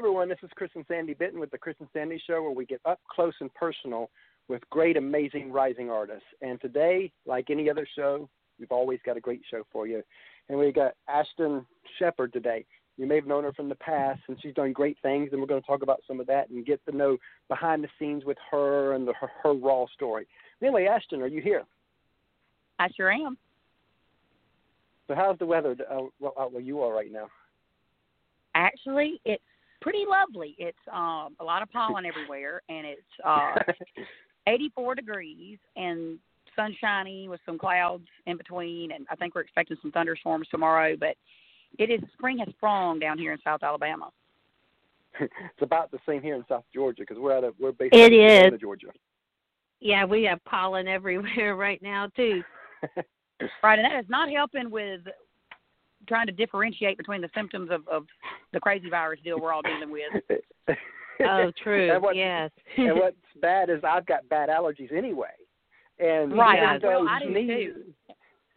everyone, this is Chris and Sandy Bitten with the Chris and Sandy Show, where we get up close and personal with great, amazing rising artists. And today, like any other show, we've always got a great show for you. And we got Ashton Shepherd today. You may have known her from the past, and she's done great things. And we're going to talk about some of that and get to know behind the scenes with her and the, her, her raw story. Anyway, Ashton, are you here? I sure am. So, how's the weather uh, where you are right now? Actually, it's pretty lovely. It's um, a lot of pollen everywhere, and it's uh, 84 degrees and sunshiny with some clouds in between. And I think we're expecting some thunderstorms tomorrow. But it is spring has sprung down here in South Alabama. it's about the same here in South Georgia because we're at a we're based it in is. Georgia. Yeah, we have pollen everywhere right now too. right, and that is not helping with trying to differentiate between the symptoms of, of the crazy virus deal we're all dealing with. oh, true. and what, yes. and what's bad is I've got bad allergies anyway, and right. even well, though I do sneezing,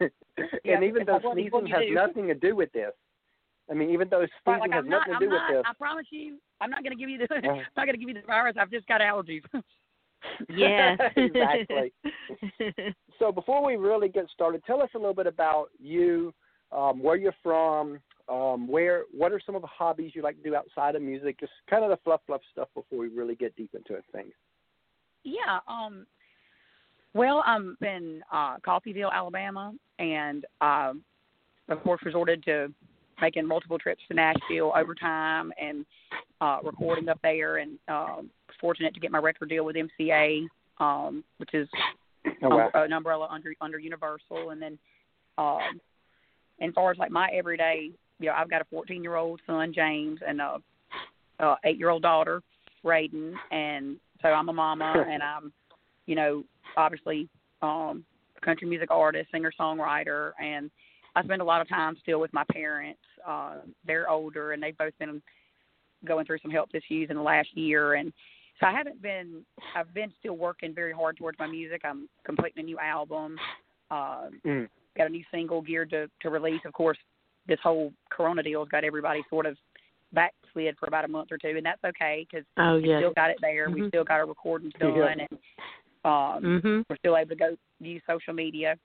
too. and yeah, even though what, sneezing what has do? nothing to do with this, I mean, even though sneezing right, like, has I'm not, nothing to I'm do not, with this, I promise you, I'm not going to give you the, Uh-huh. I'm not going to give you the virus. I've just got allergies. yeah. exactly. so before we really get started, tell us a little bit about you, um, where you're from, um, where what are some of the hobbies you like to do outside of music, just kind of the fluff fluff stuff before we really get deep into it, things. Yeah. Um. Well, I'm in uh, Coffeeville, Alabama, and um, of course resorted to making multiple trips to Nashville over time and uh, recording up there, and um, fortunate to get my record deal with MCA, um, which is Oh, wow. um, an umbrella under under Universal, and then um, as far as like my everyday, you know, I've got a 14 year old son James and a, a eight year old daughter Raiden, and so I'm a mama, and I'm, you know, obviously um, country music artist, singer songwriter, and I spend a lot of time still with my parents. Uh, they're older, and they've both been going through some health issues in the last year, and so I haven't been. I've been still working very hard towards my music. I'm completing a new album. Uh, Mm. Got a new single geared to to release. Of course, this whole Corona deal's got everybody sort of backslid for about a month or two, and that's okay because oh we still got it there. We Mhm. still got our recordings done, Yeah. and um, Mhm. we're still able to go use social media.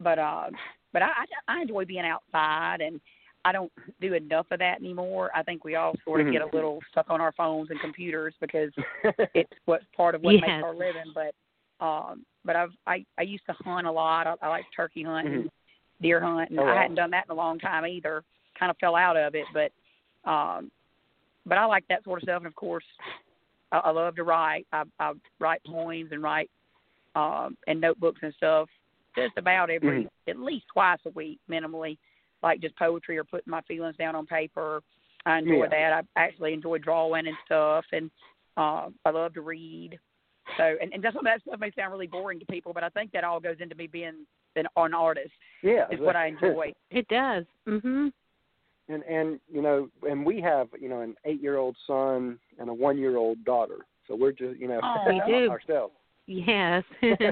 But uh, but I, I I enjoy being outside, and I don't do enough of that anymore. I think we all sort of Mhm. get a little stuck on our phones and computers because it's what's part of what Yes. makes our living. But um, but I've I I used to hunt a lot. I, I like turkey hunting, Mhm. deer hunting. Oh, wow. I hadn't done that in a long time either. Kind of fell out of it, but um, but I like that sort of stuff. And of course, I, I love to write. I, I write poems and write um, and notebooks and stuff just about every Mhm. at least twice a week minimally, like just poetry or putting my feelings down on paper. I enjoy Yeah. that. I actually enjoy drawing and stuff, and uh, I love to read. So, and, and some of that stuff may sound really boring to people, but I think that all goes into me being an, an artist. yeah, Is what I enjoy. It does. Mhm. and and you know, and we have you know an eight-year-old son and a one-year-old daughter, so we're just you know Oh, we do. ourselves. Yes. okay,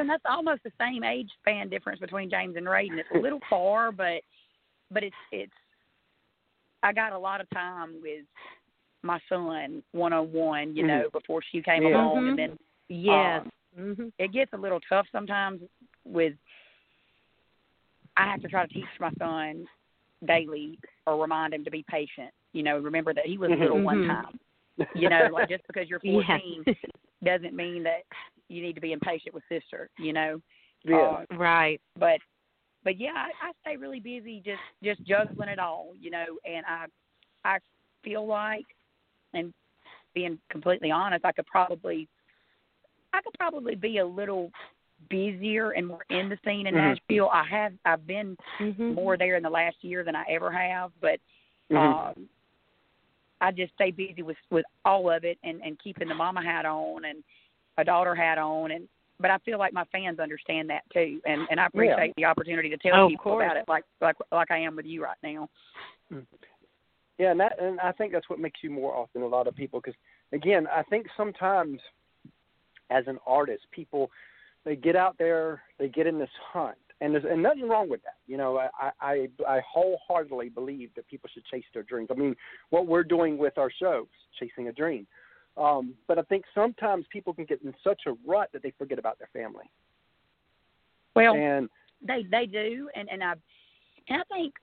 and that's almost the same age span difference between James and Raiden. It's a little far, but but it's it's. I got a lot of time with my son one on one, you know, before she came Yeah. along, Mhm. and then yes. Um, mhm. it gets a little tough sometimes with I have to try to teach my son daily or remind him to be patient. You know, remember that he was little one Mhm. time. You know, like just because you're Yes. 14 doesn't mean that you need to be impatient with sister. You know, yeah. Uh, right. but but yeah, I, I stay really busy just just juggling it all. You know, and I I feel like, and being completely honest, I could probably I could probably be a little busier and more in the scene in Mhm. Nashville. I have I've been Mhm. more there in the last year than I ever have, but Mhm. um I just stay busy with with all of it and and keeping the mama hat on and a daughter hat on and but I feel like my fans understand that too and and I appreciate the opportunity to tell Oh, people about it like like like I am with you right now. Yeah, and that and I think that's what makes you more off than a lot of people. Because again, I think sometimes as an artist, people they get out there, they get in this hunt, and there's and nothing wrong with that. You know, I I I wholeheartedly believe that people should chase their dreams. I mean, what we're doing with our shows, chasing a dream. Um, but I think sometimes people can get in such a rut that they forget about their family. Well, and they they do, and and I and I think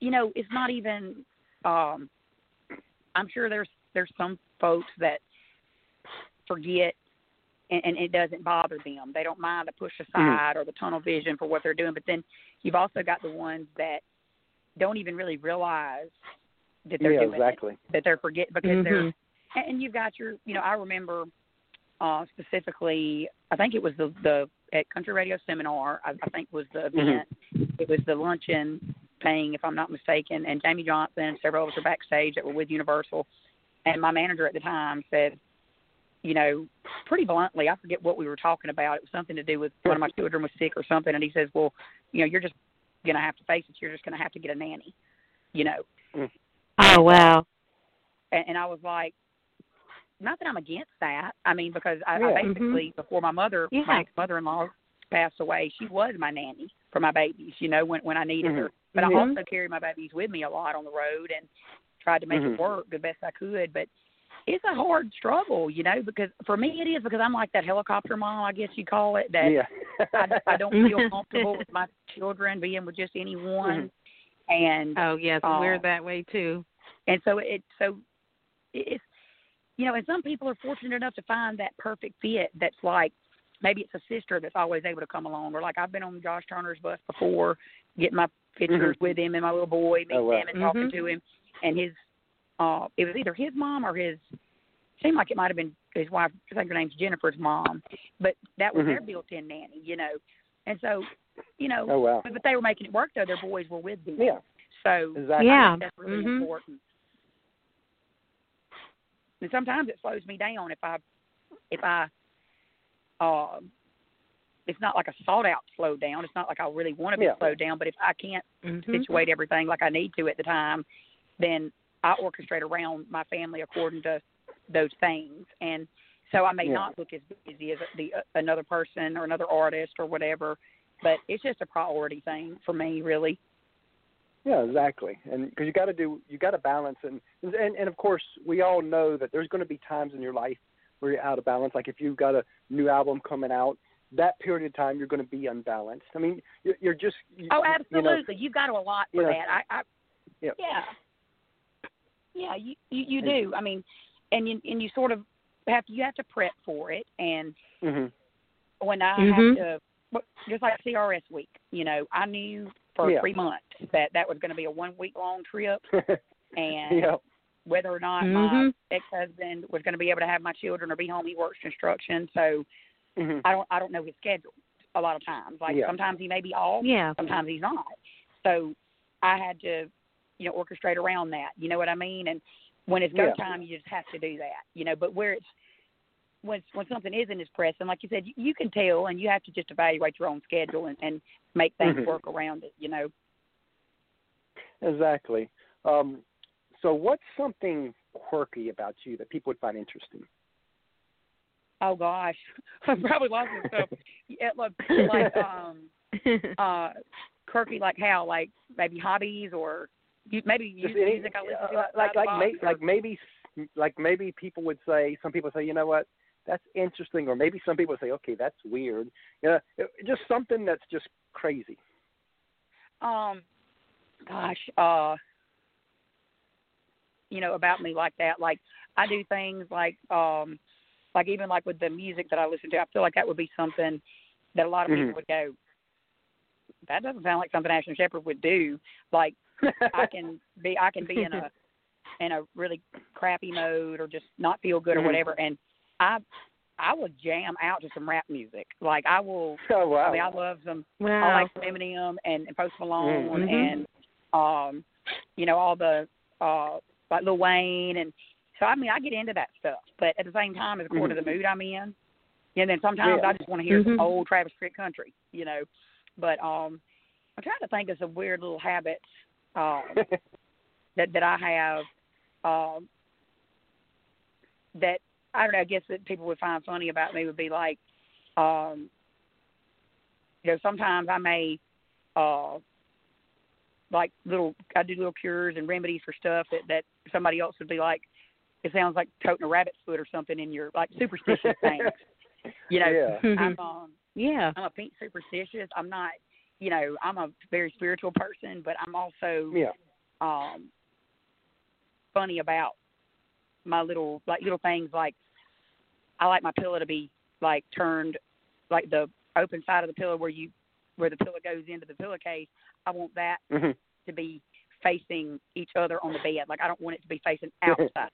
you know it's not even. Um, I'm sure there's there's some folks that forget and, and it doesn't bother them. They don't mind the push Mm-hmm. aside mm. or the tunnel vision for what they're doing. But then you've also got the ones that don't even really realize that they're yeah, doing exactly. it, that they're forget because mm-hmm. they're and you've got your you know I remember uh specifically I think it was the the at Country Radio Seminar I, I think was the event mm-hmm. it was the luncheon thing if I'm not mistaken and Jamey Johnson and several of us were backstage that were with Universal and my manager at the time said you know, pretty bluntly, I forget what we were talking about. It was something to do with one of my children was sick or something, and he says, "Well, you know, you're just going to have to face it. You're just going to have to get a nanny." You know. Mm. Oh wow. And, and I was like, not that I'm against that. I mean, because I, yeah. I basically mm-hmm. before my mother, yeah. my mother-in-law passed away, she was my nanny for my babies. You know, when when I needed mm-hmm. her. But mm-hmm. I also carried my babies with me a lot on the road and tried to make mm-hmm. it work the best I could. But it's a hard struggle, you know, because for me it is because I'm like that helicopter mom, I guess you call it. That yeah. I, I don't feel comfortable with my children being with just anyone. Mm-hmm. And oh yes, uh, we're that way too. And so it so it's you know, and some people are fortunate enough to find that perfect fit. That's like maybe it's a sister that's always able to come along, or like I've been on Josh Turner's bus before, getting my pictures mm-hmm. with him and my little boy, meeting oh, wow. him and talking mm-hmm. to him, and his uh it was either his mom or his seemed like it might have been his wife I think her name's Jennifer's mom. But that was mm-hmm. their built in nanny, you know. And so, you know oh, wow. but they were making it work though, their boys were with them. Yeah. So exactly. yeah. that's really mm-hmm. important. And sometimes it slows me down if I if I uh it's not like a sought out slow down. It's not like I really want to be yeah. slowed down, but if I can't mm-hmm. situate everything like I need to at the time, then I orchestrate around my family according to those things. And so I may yeah. not look as busy as the uh, another person or another artist or whatever, but it's just a priority thing for me, really. Yeah, exactly. And because you got to do, you got to balance, and and and of course, we all know that there's going to be times in your life where you're out of balance. Like if you've got a new album coming out, that period of time you're going to be unbalanced. I mean, you're, you're just. You, oh, absolutely. You have got to allot for you know, that. I, I yeah. yeah. Yeah, you you, you do. I mean, and you and you sort of have to you have to prep for it. And mm-hmm. when I mm-hmm. have to, just like CRS week, you know, I knew for yeah. three months that that was going to be a one week long trip, and yeah. Whether or not mm-hmm. my ex husband was going to be able to have my children or be home, he works construction, so mm-hmm. I don't I don't know his schedule a lot of times. Like yeah. sometimes he may be off, yeah, sometimes he's not. So I had to, you know, orchestrate around that. You know what I mean? And when it's go yeah. time, you just have to do that. You know, but where it's when when something is in his press, and like you said, you, you can tell, and you have to just evaluate your own schedule and, and make things mm-hmm. work around it. You know. Exactly. Um, so, what's something quirky about you that people would find interesting? Oh gosh, I'm probably lots of stuff. Yeah, like, um, uh, quirky, like how, like maybe hobbies or you, maybe Just music, any, music I listen uh, to outside like like may, or- like maybe like maybe people would say some people say you know what? That's interesting. Or maybe some people say okay that's weird. You know it, just something that's just crazy. Um gosh uh you know about me like that like i do things like um like even like with the music that i listen to i feel like that would be something that a lot of Mhm. people would go that doesn't sound like something ashton shepherd would do like i can be i can be in a in a really crappy mode or just not feel good Mhm. or whatever and i i will jam out to some rap music like i will oh wow i mean i love some Wow. I like some Eminem and, and Post Malone Mhm. and um you know all the uh like Lil Wayne and so I mean I get into that stuff, but at the same time it's according to the mood I'm in. And then sometimes Yeah. I just want to hear Mhm. some old Travis Tritt country, you know. But um I'm trying to think of some weird little habits um that that I have um that I don't know, I guess that people would find funny about me would be like um you know, sometimes I may uh like little I do little cures and remedies for stuff that that somebody else would be like it sounds like toting a rabbit's foot or something in your like superstitious things. You know, Yeah. I'm um yeah. I'm a pink superstitious. I'm not you know, I'm a very spiritual person, but I'm also Yeah. um funny about my little like little things like I like my pillow to be like turned like the open side of the pillow where you where the pillow goes into the pillowcase. I want that hmm to be facing each other on the bed. Like I don't want it to be facing outside.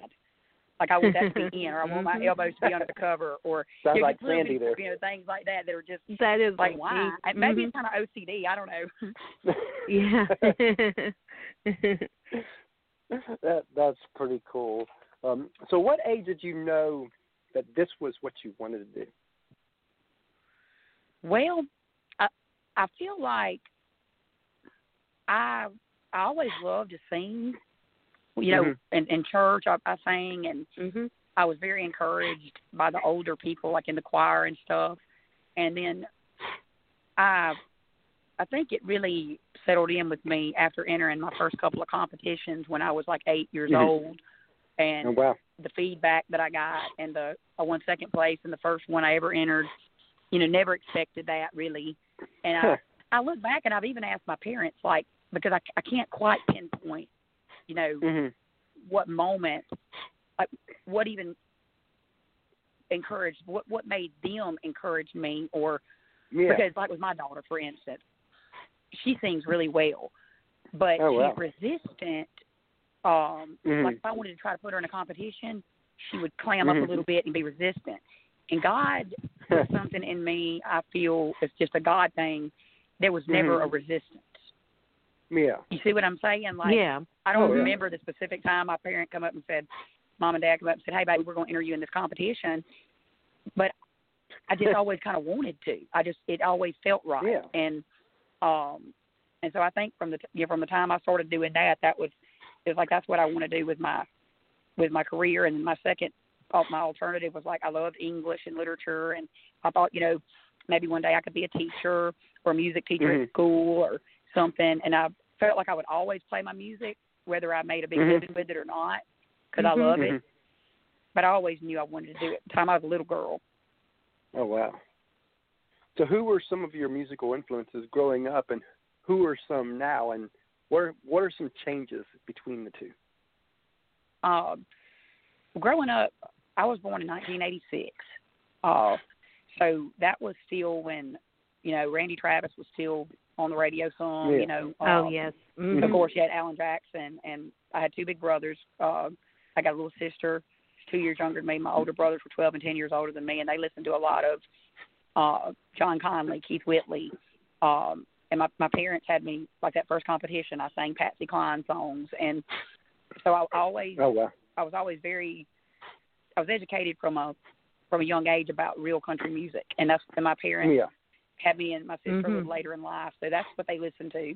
like I want that to be in, or I want my Mhm. elbows to be under the cover, or Sounds you know, like Sandy there. You know, things like that that are just That is like why? And Maybe it's kind of OCD. I don't know. Yeah. that that's pretty cool. Um, so, what age did you know that this was what you wanted to do? Well, I I feel like I I always loved to sing. You know, Mhm. in, in church I, I sang, and mhm. I was very encouraged by the older people, like in the choir and stuff. And then I I think it really settled in with me after entering my first couple of competitions when I was like eight years Mhm. old, and Oh wow! the feedback that I got and the I won second place in the first one I ever entered. You know, never expected that really. And I I look back and I've even asked my parents like because I I can't quite pinpoint, you know, hmm what moment like what even encouraged what what made them encourage me or Yeah. because like with my daughter for instance, she sings really well. But Oh, wow. she's resistant um Mhm. like if I wanted to try to put her in a competition, she would clam up Mhm. a little bit and be resistant. And God something in me I feel it's just a God thing. There was never Mhm. a resistance. Yeah. You see what I'm saying? Like yeah. I don't Oh, yeah. remember the specific time my parent come up and said, Mom and Dad come up and said, Hey baby, we're gonna enter you in this competition but I just always kinda wanted to. I just it always felt right. Yeah. And um and so I think from the t- you know, from the time I started doing that that was it was like that's what I want to do with my with my career and my second uh, my alternative was like I loved English and literature and I thought, you know, maybe one day I could be a teacher or a music teacher Mhm. at school or something and I felt like I would always play my music whether I made a big Mhm. living with it or not because I Mhm. love it. But I always knew I wanted to do it the time I was a little girl. Oh wow! So, who were some of your musical influences growing up, and who are some now, and what are, what are some changes between the two? um, growing up, I was born in 1986. Uh, so that was still when, you know, Randy Travis was still on the radio some, Yeah. you know. Oh um, yes. Of Mhm. course, you had Alan Jackson, and I had two big brothers. Uh, I got a little sister, two years younger than me. My older brothers were 12 and 10 years older than me, and they listened to a lot of uh, John Conlee, Keith Whitley. Um, and my my parents had me like that first competition. I sang Patsy Cline songs, and so I, I always Oh wow! I was always very I was educated from a from a young age about real country music and that's and my parents Yeah. Had me and my sister Mhm. was later in life so that's what they listened to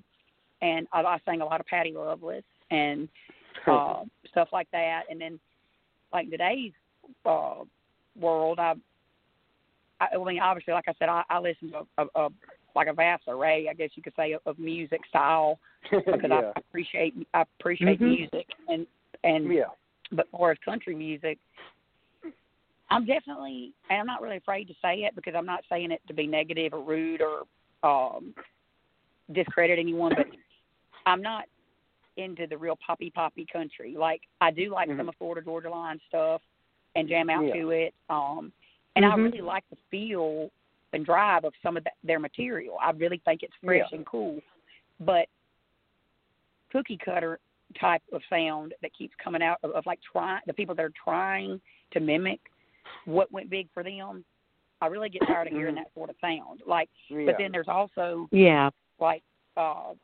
and I, I sang a lot of Patty Loveless and uh stuff like that and then like today's uh world I I, I mean obviously like I said I, I listen to a, a, a like a vast array I guess you could say of, of music style because yeah. I appreciate I appreciate Mhm. music and and yeah. but as far as country music, I'm definitely, and I'm not really afraid to say it because I'm not saying it to be negative or rude or um, discredit anyone, but I'm not into the real poppy poppy country. Like I do like Mhm. some of Florida Georgia Line stuff and jam out Yeah. to it. Um, and I Mhm. really like the feel and drive of some of the, their material. I really think it's fresh Yeah. and cool. But cookie cutter type of sound that keeps coming out of, of like trying the people that are trying to mimic what went big for them. I really get tired of hearing Mhm. that sort of sound. Like, yeah. but then there's also Yeah. like uh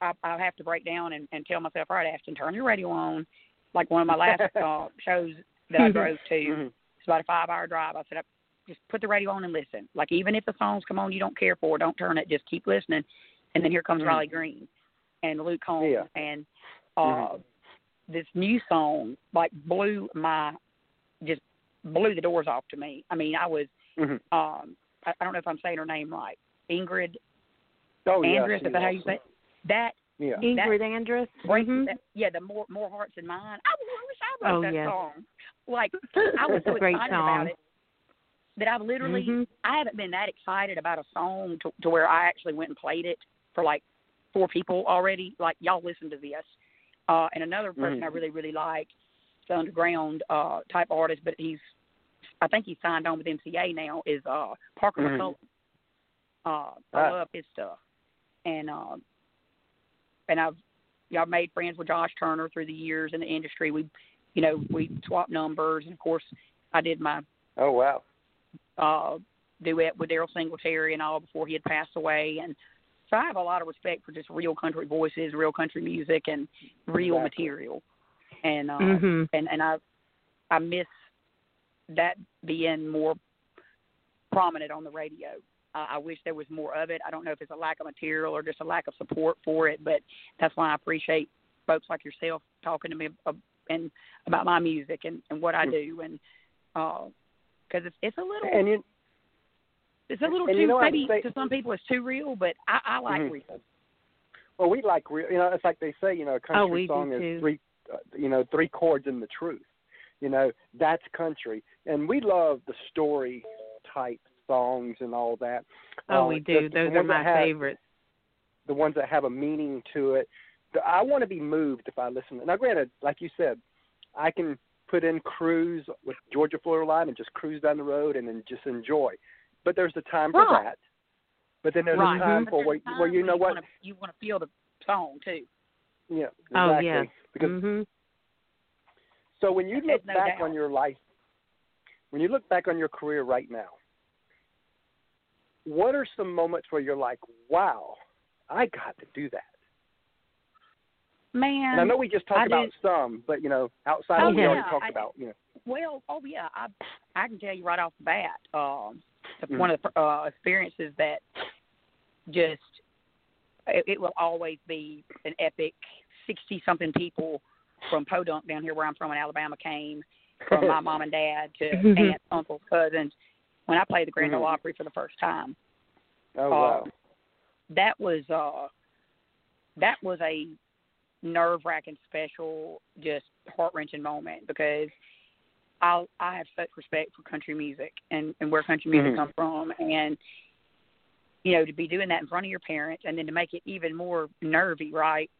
I I have to break down and, and tell myself, all right, Ashton, turn your radio on. Like one of my last uh shows that I drove to, Mhm. it's about a five hour drive. I said, I, just put the radio on and listen. Like even if the songs come on you don't care for, don't turn it, just keep listening. And then here comes Mhm. Riley Green and Luke Combs Yeah. and uh Mhm. this new song like blew my just blew the doors off to me. I mean I was Mhm. um I, I don't know if I'm saying her name right. Ingrid Oh yeah, Andress, she's is that how you say it? that? Yeah. Ingrid Andress. breaks Mhm. that, yeah, the more more hearts than mine. I wish I wrote Oh, that yes. song. Like I was a so great excited song. about it that I've literally Mhm. I haven't been that excited about a song to, to where I actually went and played it for like four people already. Like y'all listen to this. Uh, and another person Mhm. I really really like, the underground uh, type artist, but he's I think he's signed on with MCA now. Is uh, Parker Mhm. McCollum. Uh, I Ah. love his stuff, and um, and I've you know, I've made friends with Josh Turner through the years in the industry. We, you know, we swapped numbers, and of course, I did my Oh wow. uh, duet with Daryl Singletary and all before he had passed away. And so I have a lot of respect for just real country voices, real country music, and real Exactly. material. And uh, Mhm. and and I I miss that being more prominent on the radio. Uh, I wish there was more of it. I don't know if it's a lack of material or just a lack of support for it, but that's why I appreciate folks like yourself talking to me ab- and about my music and and what I Mm. do and because it's it's a little And you it's a little too you know, maybe say- to some people it's too real, but I, I like Mhm. real. well, we like real. You know, it's like they say. You know, a country Oh, song is three. Uh, you know, three chords in the truth. You know, that's country, and we love the story type songs and all that. Oh, Uh, we do. Those are my have- favorites. the ones that have a meaning to it. The, I want to be moved if I listen. Now, granted, like you said, I can put in cruise with Georgia Florida Line and just cruise down the road and then just enjoy. But there's a time for Right. that. But then there's right. a time But for where, time where you know you what? Wanna, you want to feel the song too. Yeah, Oh, exactly. yes. Because Mhm. So when you There's look no back doubt. on your life, when you look back on your career right now, what are some moments where you're like, "Wow, I got to do that." Man, And I know we just talked I about do- some, but you know, outside Oh, of what we already talked I- about, you know. Well, oh yeah, I I can tell you right off the bat. Um, Mhm. one of the uh, experiences that just it, it will always be an epic. Sixty something people from Podunk down here where I'm from in Alabama came from my mom and dad to Mhm. aunts, uncles, cousins. When I played the Grand Ole Mhm. Opry for the first time, Oh wow. um, that was uh that was a nerve wracking special just heart wrenching moment because I I have such respect for country music and, and where country music Mhm. comes from and you know, to be doing that in front of your parents and then to make it even more nervy, right?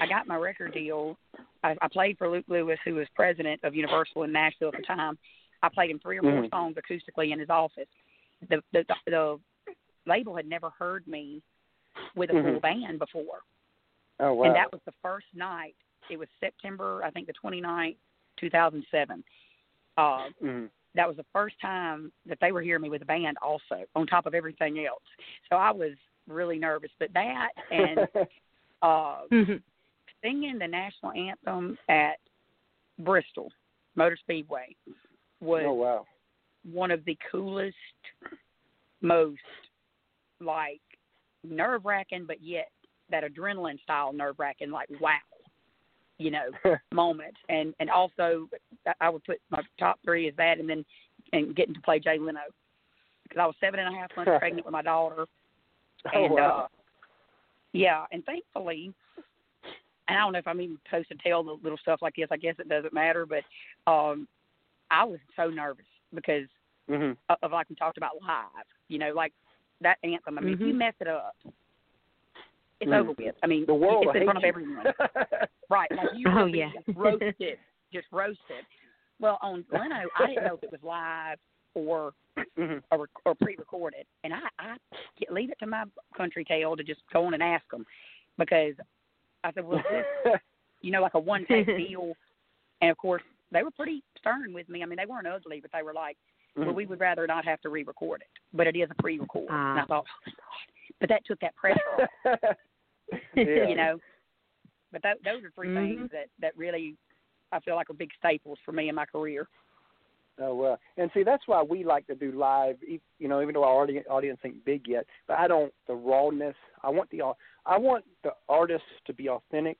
I got my record deal. I, I played for Luke Lewis, who was president of Universal in Nashville at the time. I played him three or 4 Mhm. songs acoustically in his office. The the the label had never heard me with a Mhm. full band before. Oh wow. And that was the first night. It was September, I think the 29th, 2007. Uh, Mhm. that was the first time that they were hearing me with a band also, on top of everything else. So I was really nervous. But that and uh, Mhm. Singing the national anthem at Bristol Motor Speedway was oh wow. one of the coolest, most like nerve wracking, but yet that adrenaline style nerve wracking, like wow, you know, moments. And and also, I- would put my top three is that, and then and getting to play Jay Leno because I was seven and a half months pregnant with my daughter, oh and wow. uh, yeah, and thankfully, and I don't know if I'm even supposed to tell the little stuff like this. I guess it doesn't matter, but um, I was so nervous because mhm. of, of like we talked about live. You know, like that anthem. I mean, if you Mhm. mess it up, it's Mm. over with. I mean, The world it's in will front of everyone, right? Like you Oh, will be yeah. roasted, just roasted. Well, on Leno, I didn't know if it was live or Mhm. or, or pre-recorded, and I I leave it to my country tale to just go on and ask them because I said, well, this you know like a one take deal, and of course they were pretty stern with me. I mean, they weren't ugly, but they were like, well, Mhm. we would rather not have to re-record it, but it is a pre-record. and I thought, oh god, but that took that pressure off, yeah. you know. But that, those are 3 Mhm. things that that really I feel like are big staples for me in my career. Oh well, and see that's why we like to do live. You know, even though our audience ain't big yet, but I don't the rawness. I want the I want the artists to be authentic,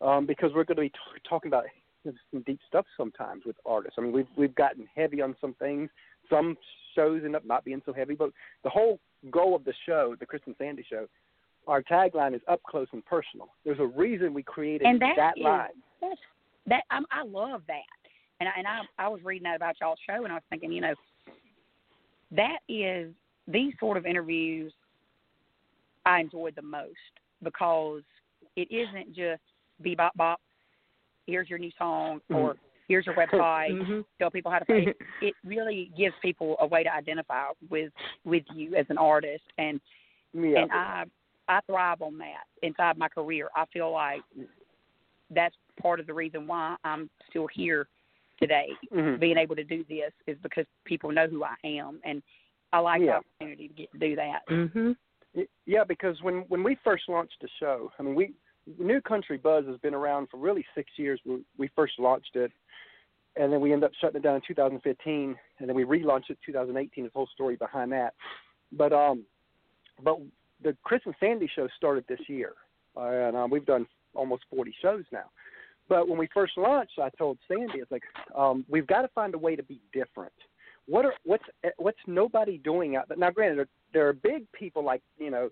um, because we're going to be t- talking about some deep stuff sometimes with artists. I mean, we've we've gotten heavy on some things. Some shows end up not being so heavy, but the whole goal of the show, the Chris and Sandy show, our tagline is up close and personal. There's a reason we created and that, that is, line. That I'm, I love that, and I, and I I was reading that about y'all's show, and I was thinking, you know, that is these sort of interviews I enjoyed the most because it isn't just bebop bop. Bop, here's your new song, or here's your website. mm-hmm. Tell people how to pay. it really gives people a way to identify with with you as an artist, and Yeah. and I I thrive on that inside my career. I feel like that's part of the reason why I'm still here today, Mhm. being able to do this is because people know who I am, and I like Yeah. the opportunity to get to do that. Mhm. Yeah, because when when we first launched the show, I mean, we New Country Buzz has been around for really six years. We, we first launched it, and then we ended up shutting it down in 2015, and then we relaunched it in 2018. There's a whole story behind that, but um, but the Chris and Sandy show started this year, uh, and um, we've done almost 40 shows now. But when we first launched, I told Sandy, it's like um, we've got to find a way to be different. What are what's what's nobody doing out there? Now, granted, there, are big people like you know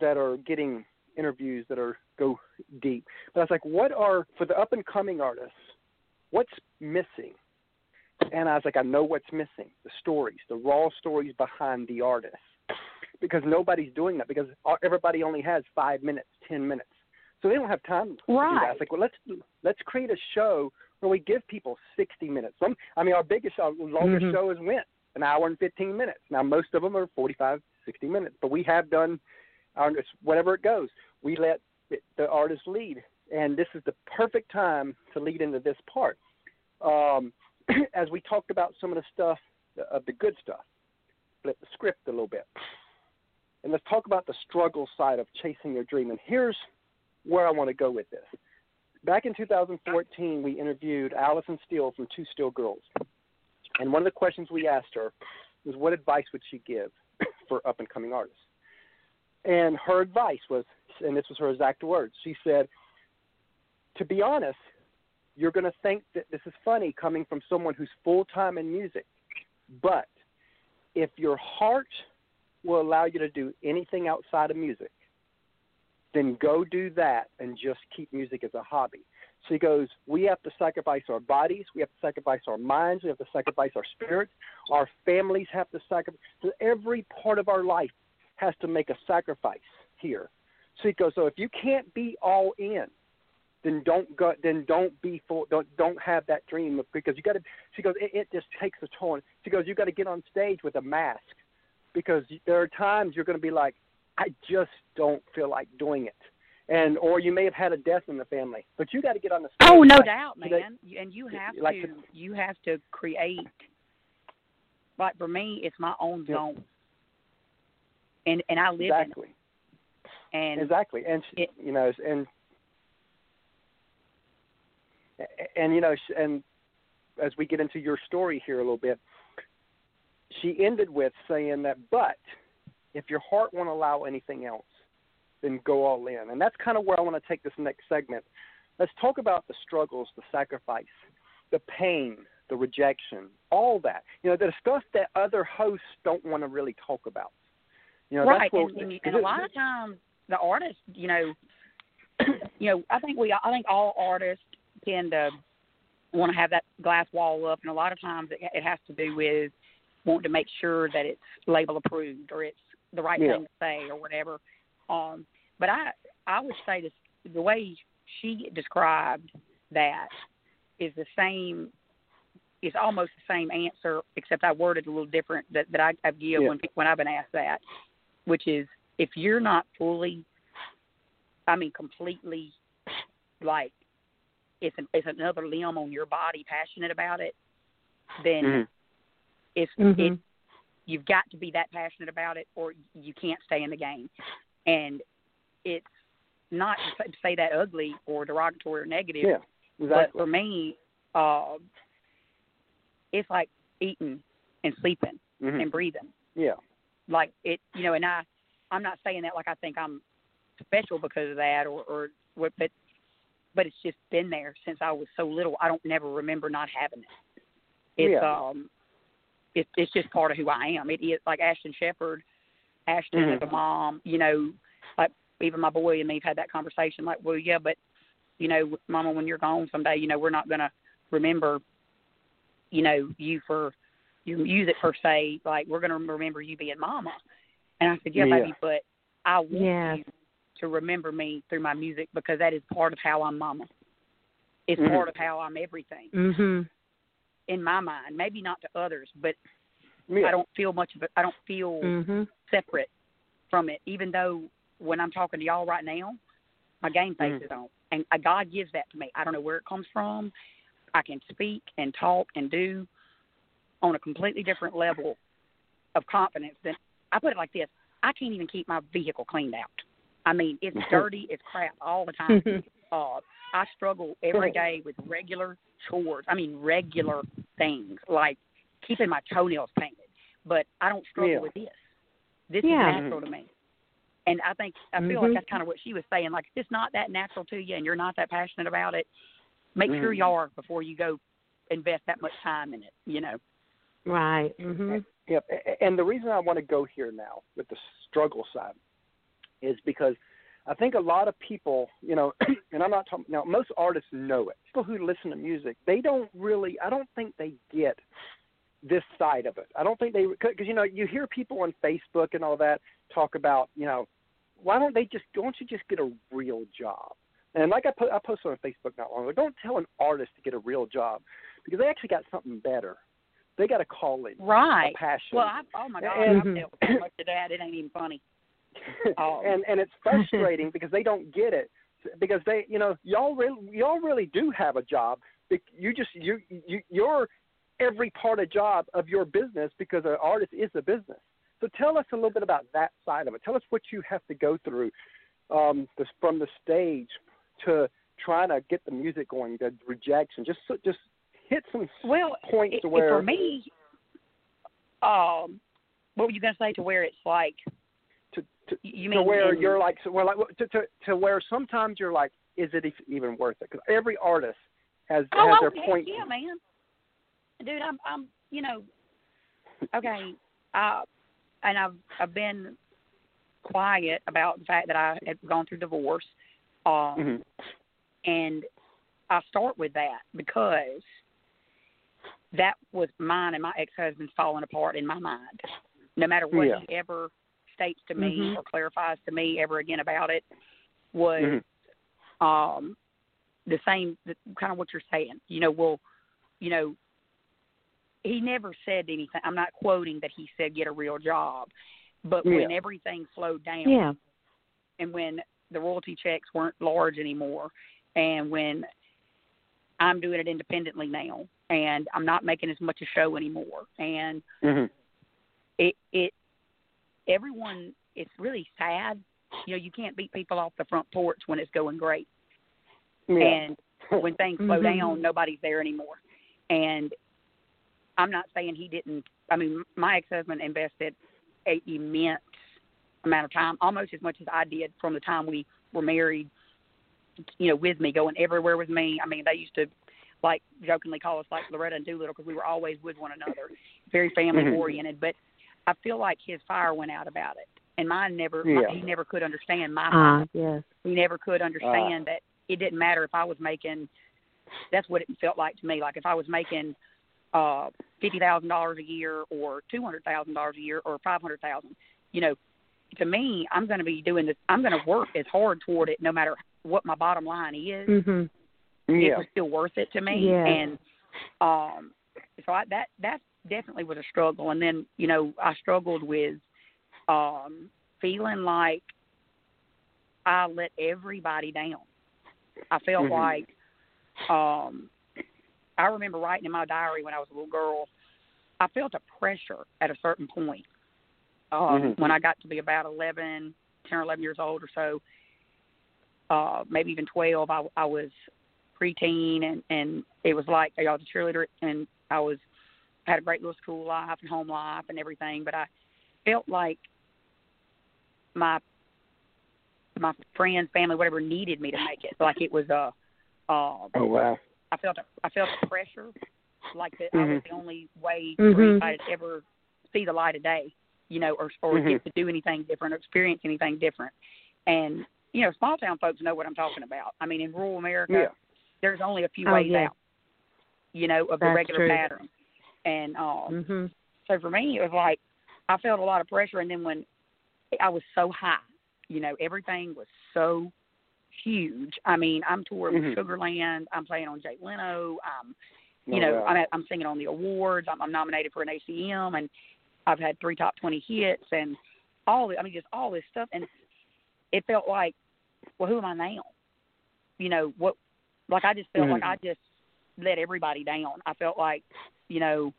that are getting interviews that are go deep. But I was like, what are for the up and coming artists? What's missing? And I was like, I know what's missing: the stories, the raw stories behind the artist, because nobody's doing that. Because everybody only has five minutes, ten minutes, so they don't have time to do that. Right. Like, well, let's let's create a show where we give people sixty minutes. Some, I mean, our biggest, our longest Mhm. show is went an hour and fifteen minutes. Now, most of them are 45, 60 minutes, but we have done our whatever it goes. We let the- the artist lead, and this is the perfect time to lead into this part. Um, as we talked about some of the stuff of the good stuff, flip the script a little bit, and let's talk about the struggle side of chasing your dream. And here's where I want to go with this. Back in 2014, we interviewed Allison Steele from Two Steel Girls, and one of the questions we asked her was, "What advice would she give for up and coming artists?" And her advice was, and this was her exact words, she said, To be honest, you're going to think that this is funny coming from someone who's full time in music. But if your heart will allow you to do anything outside of music, then go do that and just keep music as a hobby. So he goes, We have to sacrifice our bodies, we have to sacrifice our minds, we have to sacrifice our spirits, our families have to sacrifice. So every part of our life has to make a sacrifice here. So he goes, So if you can't be all in, then don't go then don't be full don't don't have that dream of, because you got to she goes it, it just takes a toll she goes you got to get on stage with a mask because there are times you're going to be like i just don't feel like doing it and or you may have had a death in the family but you got to get on the stage Oh, no like, doubt, man. You- and you have like to the- you have to create. Like for me, it's my own Yeah. zone, and and I live exactly in it. And exactly and she, it- you know and and you know and as we get into your story here a little bit she ended with saying that but if your heart won't allow anything else then go all in. And that's kind of where i want to take this next segment. Let's talk about the struggles the sacrifice the pain the rejection all that. You know the stuff that other hosts don't want to really talk about. You know right, that's what, and, and, and a lot of times the artists, you know, you know, I think we, I think all artists tend to want to have that glass wall up, and a lot of times it, it has to do with wanting to make sure that it's label approved or it's the right Yeah. thing to say or whatever. Um, but I, I would say this, the way she described that is the same. Is almost the same answer, except I worded a little different that, that I, I give Yeah. when when I've been asked that, which is if you're not fully, I mean, completely, like, it's an, it's another limb on your body passionate about it, then Mhm. it's Mhm. it you've got to be that passionate about it or you can't stay in the game. And it's not to say- that ugly or derogatory or negative yeah but for me uh it's like eating and sleeping Mhm. and breathing. Yeah. Like it you know and i i'm not saying that like i think i'm special because of that or or what but but it's just been there since i was so little. I don't never remember not having it. It's Yeah. um it, it's just part of who i am it is like ashton shepherd ashton Mhm. as a mom you know like even my boy and me've had that conversation. Like, well, yeah, but you know, Mama, when you're gone someday, you know, we're not gonna remember, you know, you for your music per se. Like, we're gonna remember you being Mama. And I said, yeah, Yeah. baby, but I want Yeah. you to remember me through my music because that is part of how I'm Mama. It's Mhm. part of how I'm everything Mhm. In my mind. Maybe not to others, but Yeah. I don't feel much of it. I don't feel Mhm. separate from it, even though when I'm talking to y'all right now, my game face Mhm. is on. And uh, God gives that to me. I don't know where it comes from. I can speak and talk and do on a completely different level of confidence than I put it like this. I can't even keep my vehicle cleaned out. I mean, it's dirty, it's crap all the time. uh, I struggle every day with regular chores. I mean, regular things like keeping my toenails painted. But I don't struggle Yeah. with this. This Yeah. is natural to me. And I think I feel like Mhm. that's kind of what she was saying. Like if it's not that natural to you and you're not that passionate about it, make sure Mhm. you are before you go invest that much time in it. You know. Right. Mhm. Yep. And the reason I want to go here now with the struggle side is because I think a lot of people, you know, and I'm not talking now. Most artists know it. People who listen to music, they don't really. I don't think they get this side of it. I don't think they because you know you hear people on Facebook and all that talk about you know why don't they just don't you just get a real job? And like I put I posted on Facebook not long ago, don't tell an artist to get a real job because they actually got something better. They got a calling, Right. a passion. Well, I, oh my God, And- I've dealt with so much of that. It ain't even funny. Oh. and and it's frustrating because they don't get it because they you know y'all really y'all really do have a job you just you you you're every part of job of your business because an artist is a business so tell us a little bit about that side of it tell us what you have to go through um this, from the stage to trying to get the music going the rejection just just hit some Well, points it- where for me, um, what were you going to say? To where it's like to to, you to mean where in- you're like so we're like to, to to where sometimes you're like is it even worth it because every artist has Oh, has oh, their point yeah, man. Dude, I'm, I'm, you know, okay, uh, and I've, I've been quiet about the fact that I had gone through divorce, um, Mhm. and I start with that because that was mine and my ex-husband's falling apart in my mind. No matter what Yeah. he ever states to me Mhm. or clarifies to me ever again about it, was Mhm. um the same the, kind of what you're saying you know well you know he never said anything i'm not quoting that he said get a real job but when everything slowed down Yeah. and when the royalty checks weren't large anymore and when i'm doing it independently now and i'm not making as much a show anymore and Mhm. it it everyone it's really sad you know you can't beat people off the front porch when it's going great Yeah. and when things slow Mhm. down, nobody's there anymore. And I'm not saying he didn't. I mean, my ex-husband invested a immense amount of time, almost as much as I did from the time we were married. You know, with me, going everywhere with me. I mean, they used to like jokingly call us like Loretta and Doolittle because we were always with one another, very family oriented. But I feel like his fire went out about it, and mine never. Yeah. My, he never could understand my Ah, fire yes. he never could understand that it didn't matter if I was making that's what it felt like to me. Like if I was making uh fifty thousand dollars a year or two hundred thousand dollars a year or five hundred thousand, you know, to me I'm gonna be doing this I'm gonna work as hard toward it no matter what my bottom line is. Mhm. It was still worth it to me. Yeah. And um so I that that definitely was a struggle and then, you know, I struggled with um feeling like I let everybody down. I felt Mhm. like um I remember writing in my diary when I was a little girl, I felt a pressure at a certain point. Um Mhm. when I got to be about eleven, ten or eleven years old or so, uh maybe even twelve, I I was preteen and and it was like I was a cheerleader and I was had a great little school life and home life and everything, but I felt like my my friends, family, whatever needed me to make it. Like it was a uh oh wow I felt a, I felt a pressure, like that I Mm-hmm. was the only way Mhm. for anybody to ever see the light of day, you know, or or Mhm. get to do anything different or experience anything different. And you know, small town folks know what I'm talking about. I mean, in rural America, Yeah. there's only a few Oh, ways yeah. out, you know, of the regular true. pattern. And um, Mhm. so for me, it was like I felt a lot of pressure. And then when I was so high, you know, everything was so huge. I mean, I'm touring Mhm. with Sugarland. I'm playing on Jay Leno. I'm, No you know, doubt. I'm at, I'm singing on the awards. I'm, I'm nominated for an ACM, and I've had three top twenty hits, and all. the- I mean, just all this stuff. And it felt like, well, who am I now? You know what? Like I just felt like Mhm. I just let everybody down. I felt like, you know,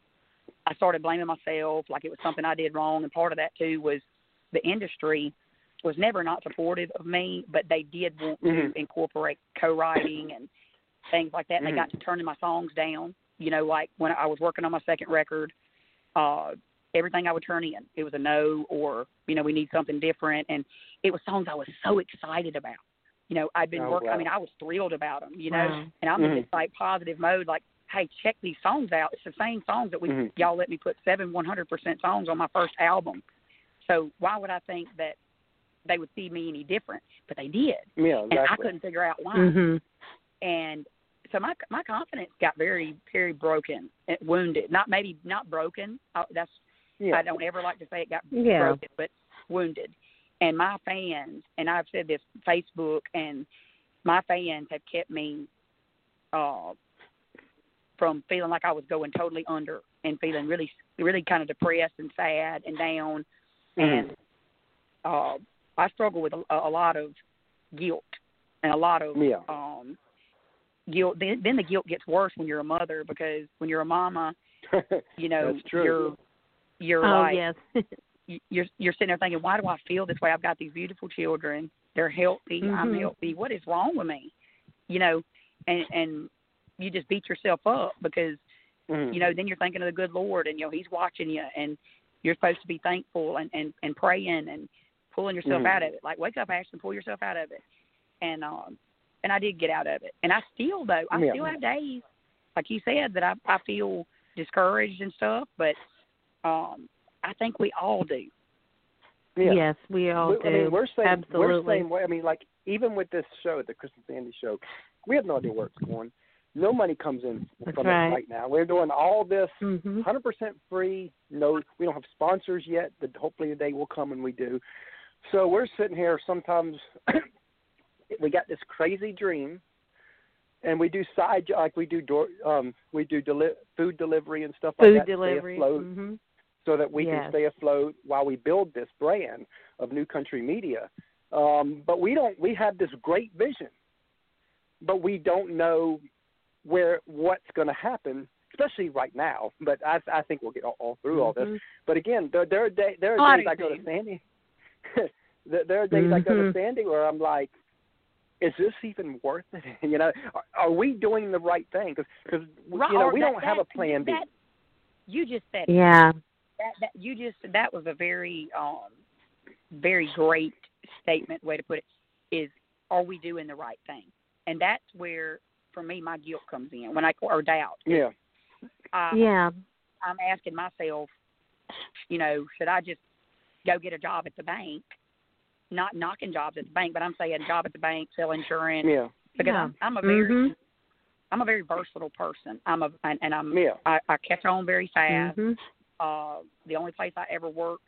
I started blaming myself, like it was something I did wrong, and part of that too was the industry was never not supportive of me, but they did want Mhm. to incorporate co-writing and things like that. And Mhm. they got to turning my songs down. You know, like when I was working on my second record, uh, everything I would turn in, it was a no, or you know, we need something different. And it was songs I was so excited about. You know, I'd been Oh, working. I mean, I was thrilled about them. You know, Wow. and I'm in Mhm. this like positive mode, like, hey, check these songs out. It's the same songs that we Mhm. y'all let me put seven 100% songs on my first album. So why would I think that they would see me any different? But they did, Yeah, and I couldn't figure out why. Mhm. And so my my confidence got very very broken, and wounded. Not maybe not broken. Uh, that's yeah. I don't ever like to say it got Yeah. broken, but wounded. And my fans, and I've said this Facebook, and my fans have kept me uh, from feeling like I was going totally under and feeling really, really kind of depressed and sad and down. Mhm. And uh, I struggle with a, a lot of guilt and a lot of Yeah. um, guilt. Then, then the guilt gets worse when you're a mother because when you're a mama, you know, you're you're Oh like yes. you're you're sitting there thinking, why do I feel this way? I've got these beautiful children. They're healthy. I'm Mhm. healthy. What is wrong with me? You know, and and you just beat yourself up because Mhm. you know then you're thinking of the good Lord and you know He's watching you and you're supposed to be thankful and and and praying and pulling yourself Mhm. out of it. Like wake up, Ashton, pull yourself out of it. And um and I did get out of it. And I still though I Yeah. still have days like you said that I I feel discouraged and stuff, but um I think we all do. yeah. Yes, we all We- do. I mean, we're saying Absolutely. we're saying. I mean, like even with this show, the Chris and Sandy show, we have no idea where it's going. No money comes in That's from right. it right now. We're doing all this Mhm. 100% free. No, we don't have sponsors yet, but hopefully the day will come when we do. So we're sitting here. Sometimes we got this crazy dream, and we do side jo- like we do door, um, we do deli- food delivery and stuff like Food that. stay delivery. afloat Mhm. So that we Yes. can stay afloat while we build this brand of New Country Media. Um, but we don't. We have this great vision, but we don't know where what's going to happen, especially right now. But I, I think we'll get all, all through all this. Mhm. But again, there, there are day, there are days I go to. Sandy. there, there are days I go to. Sandy where I'm like, is this even worth it? you know, are, are we doing the right thing? Because Right, you know we that- don't have a plan B. That, you just said it. Yeah. that, that you just that was a very um very great statement way to put it is are we doing the right thing and that's where for me my guilt comes in when i or doubt Yeah. I, Yeah. i'm asking myself you know should i just go get a job at the bank not knocking jobs at the bank but i'm saying job at the bank sell insurance Yeah. because Yeah. I'm, I'm a very Mhm. i'm a very versatile person i'm a and, and i'm Yeah. I, I catch on very fast Mhm. Uh, the only place I ever worked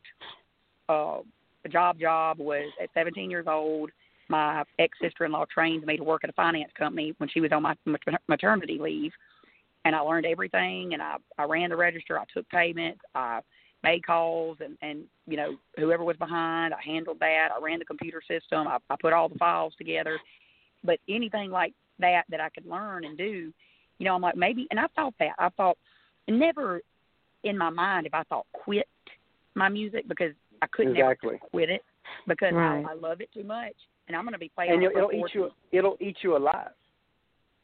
uh, a job job was at 17 years old. My ex sister in law trained me to work at a finance company when she was on my maternity leave, and I learned everything. And I I ran the register. I took payments. I made calls, and and you know whoever was behind, I handled that. I ran the computer system. I, I put all the files together. But anything like that that I could learn and do, you know, I'm like maybe. And I thought that I thought never in my mind if I thought quit my music because I couldn't Exactly. never quit it because Right. I, I love it too much and I'm going to be playing. and it it'll for eat you. 40. It'll eat you alive.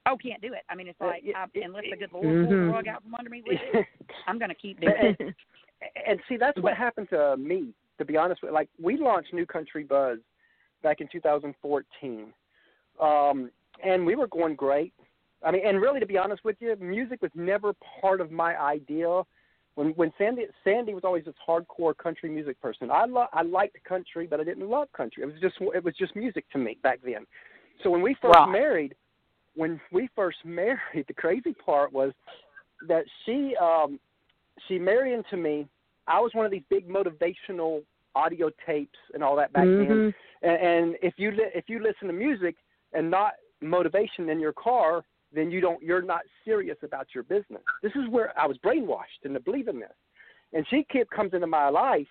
Oh, can't do it. I mean, it's Uh, like it- I, it- unless the it- good Lord pulls the Mhm. rug out from under me with it, I'm going to keep doing And- it. and see, that's what happened to me. To be honest with, like we launched New Country Buzz back in 2014, um, and we were going great. I mean, and really, to be honest with you, music was never part of my idea when when Sandy Sandy was always this hardcore country music person. I lo- I liked country, but I didn't love country. It was just it was just music to me back then. So when we first Right. married, when we first married, the crazy part was that she um she married into me. I was one of these big motivational audio tapes and all that back then. Mhm. And, and if you li- if you listen to music and not motivation in your car, then you don't you're not serious about your business. This is where I was brainwashed into believing this. And she kept comes into my life,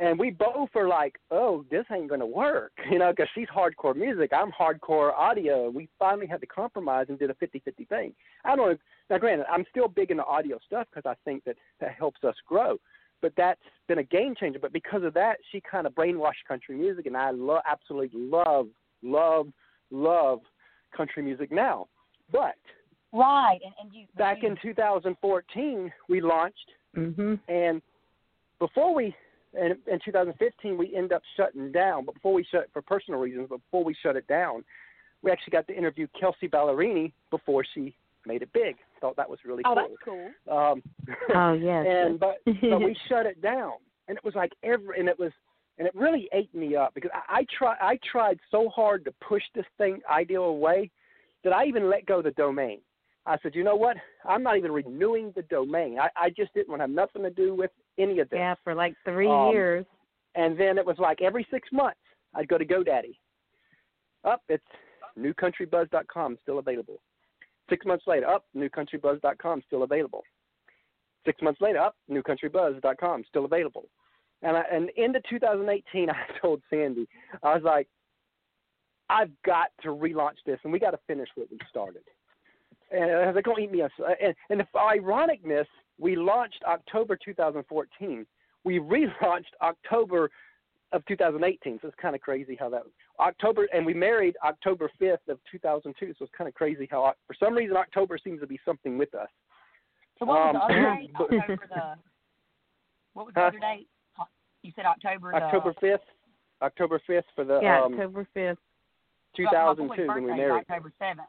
and we both are like, oh, this ain't gonna work, you know, because she's hardcore music, I'm hardcore audio. We finally had to compromise and did a 50-50 thing. I don't now. Granted, I'm still big into audio stuff because I think that that helps us grow. But that's been a game changer. But because of that, she kind of brainwashed country music, and I lo- absolutely love, love, love country music now. But Right, and and you back you, in 2014, we launched, Mhm. and before we, in, in 2015, we end up shutting down. But before we shut, for personal reasons, but before we shut it down, we actually got to interview Kelsea Ballerini before she made it big. Thought that was really Oh, cool. Oh, that's cool. Um, Oh yes. and but but we shut it down, and it was like every and it was and it really ate me up because I, I try I tried so hard to push this thing ideal away that I even let go of the domain. I said, you know what? I'm not even renewing the domain. I, I just didn't want to have nothing to do with any of this. yeah, for like three Um, years. And then it was like every six months I'd go to GoDaddy. Up, it's newcountrybuzz.com still available. Six months later, up, newcountrybuzz.com still available. Six months later, up, newcountrybuzz.com still available. And I, and into 2018, I told Sandy, I was like, I've got to relaunch this, and we got to finish what we started. And I was like, don't eat me up. Uh, and, and the ironicness, we launched October 2014. We relaunched October of 2018. So it's kind of crazy how that. October, and we married October 5th of 2002. So it's kind of crazy how, for some reason, October seems to be something with us. So what was um, the other date? October the, what was the huh? other date? You said October. The, October 5th. October 5th for the. Yeah, um, October 5th 2002 when we married. October seventh.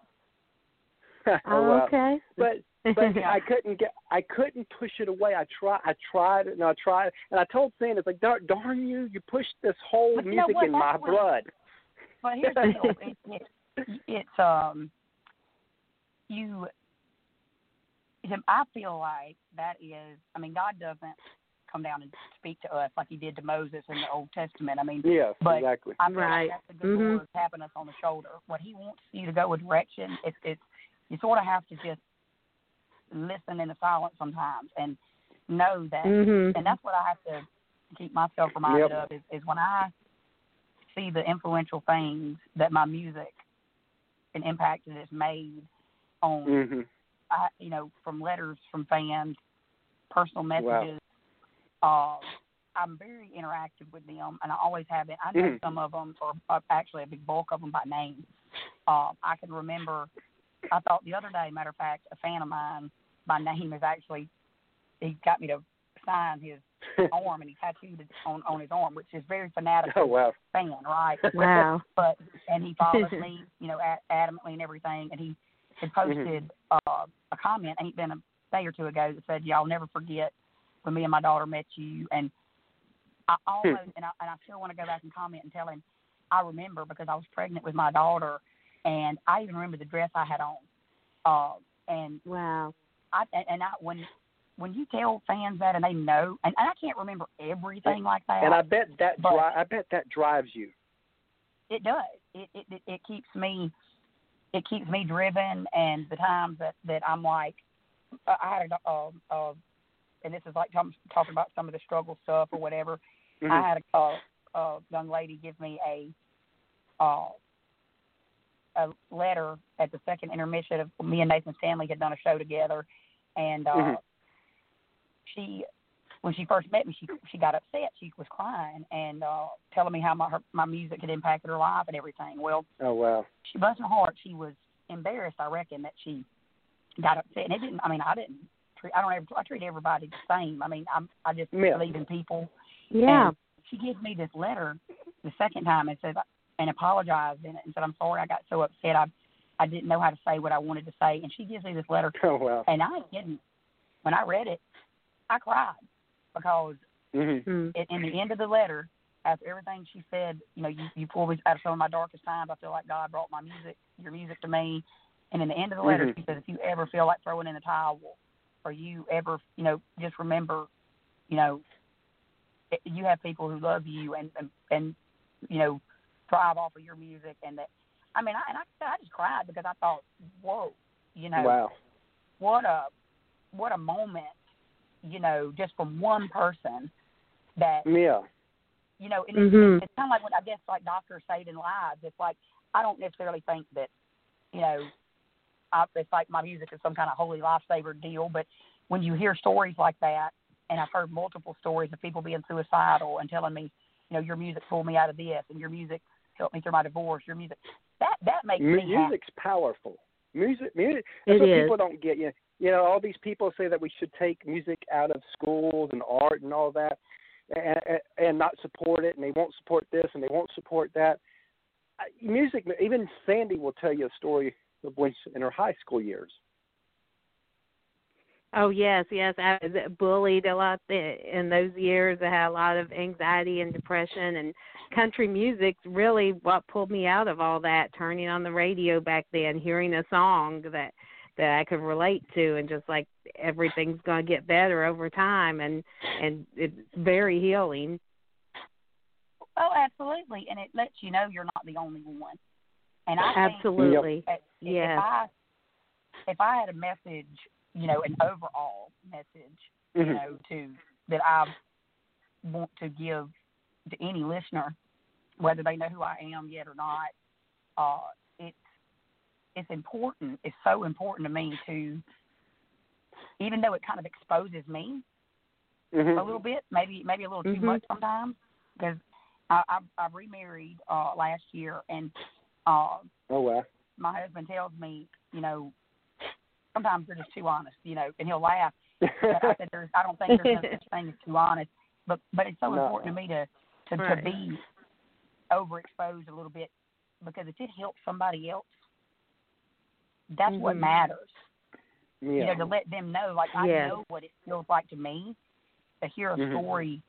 oh, Oh, okay. But but I couldn't get I couldn't push it away. I tried I tried and I tried and I told Sam it's like darn, darn you you pushed this whole But you know music in my That's what- blood. But here's the deal. It, it, it's um. You. I feel like that is. I mean, God doesn't come down and speak to us like He did to Moses in the Old Testament. I mean, Yes, But exactly. I feel Right. like that's the good Mhm. Lord tapping us on the shoulder. What He wants you to go a direction, it's it's you sort of have to just listen in the silence sometimes and know that. Mhm. And that's what I have to keep myself reminded Yep. of is, is when I see the influential things that my music and impact that it's made on, Mhm. I, you know, from letters from fans, personal Wow. Messages. Uh, I'm very interactive with them, and I always have been. I know Mhm. some of them, or uh, actually a big bulk of them by name. Uh, I can remember. I thought the other day, matter of fact, a fan of mine by name is actually he got me to sign his arm, and he tattooed it on on his arm, which is very fanatical oh wow. fan, right? Wow. but and he follows me, you know, ad- adamantly and everything. And he had posted uh, a comment, ain't been a day or two ago, that said, "Y'all never forget when me and my daughter met you." And I almost, and I and I still want to go back and comment and tell him, I remember because I was pregnant with my daughter, and I even remember the dress I had on. Uh, and Wow. I and and I when when you tell fans that and they know, and, and I can't remember everything like that. And I bet that dri- I bet that drives you. it does. It, it it it keeps me it keeps me driven, and the times that that I'm like, I I had a uh, uh, and this is like talking talking about some of the struggle stuff or whatever. Mhm. I had a, a, a young lady give me a uh, a letter at the second intermission of me and Nathan Stanley had done a show together, and uh, Mhm. she when she first met me, she she got upset. She was crying and uh, telling me how my her, my music had impacted her life and everything. Well, oh wow. she busted her heart. She was embarrassed, I reckon, that she got upset. And it didn't. I mean, I didn't. Treat, I don't ever. I treat everybody the same. I mean, I'm. I just Yeah. believe in people. Yeah. And she gives me this letter the second time and says and apologized in it and said, "I'm sorry, I got so upset. I I didn't know how to say what I wanted to say." And she gives me this letter, Oh wow. and I didn't. When I read it, I cried because Mhm. Mm. in, in the end of the letter, after everything she said, you know, you you pulled me out of some of my darkest times. I feel like God brought my music, your music to me. And in the end of the letter, Mhm. she said, if you ever feel like throwing in the towel, or you ever, you know, just remember, you know, you have people who love you and and, and you know, thrive off of your music. And that, I mean, I and I I just cried because I thought, whoa, you know, Wow. what a what a moment, you know, just from one person that Yeah. you know, and Mhm. it's, it's kind of like what I guess like doctors say in lives. It's like I don't necessarily think that, you know, I, it's like my music is some kind of holy lifesaver deal. But when you hear stories like that, and I've heard multiple stories of people being suicidal and telling me, you know, your music pulled me out of this, and your music helped me through my divorce. Your music that that makes Mu- me happy. music's powerful. Music, music. That's It what is. people don't get. You you know, all these people say that we should take music out of schools and art and all that, and, and, and not support it, and they won't support this and they won't support that. Music, even Sandy will tell you a story of when she, in her high school years. Oh yes, yes. I was bullied a lot in those years. I had a lot of anxiety and depression, and country music's really what pulled me out of all that. Turning on the radio back then, hearing a song that that I could relate to, and just like everything's gonna get better over time, and and it's very healing. Oh, absolutely, and it lets you know you're not the only one. And I think Absolutely. if, Yes. if I if I had a message, you know, an overall message, you Mhm. know, to that I want to give to any listener, whether they know who I am yet or not, uh, it's it's important. It's so important to me to, even though it kind of exposes me Mhm. a little bit, maybe maybe a little too Mhm. much sometimes, because I, I've, I've remarried uh, last year, and uh, Oh wow. my husband tells me, you know, sometimes they're just too honest, you know, and he'll laugh. But I said, there's, I don't think there's no such thing as too honest, but but it's so No. important to me to to, Right. to be overexposed a little bit because if it helps somebody else, that's what Mhm. matters. yeah. You know, to let them know, like I Yes. know what it feels like to me to hear a Mhm. story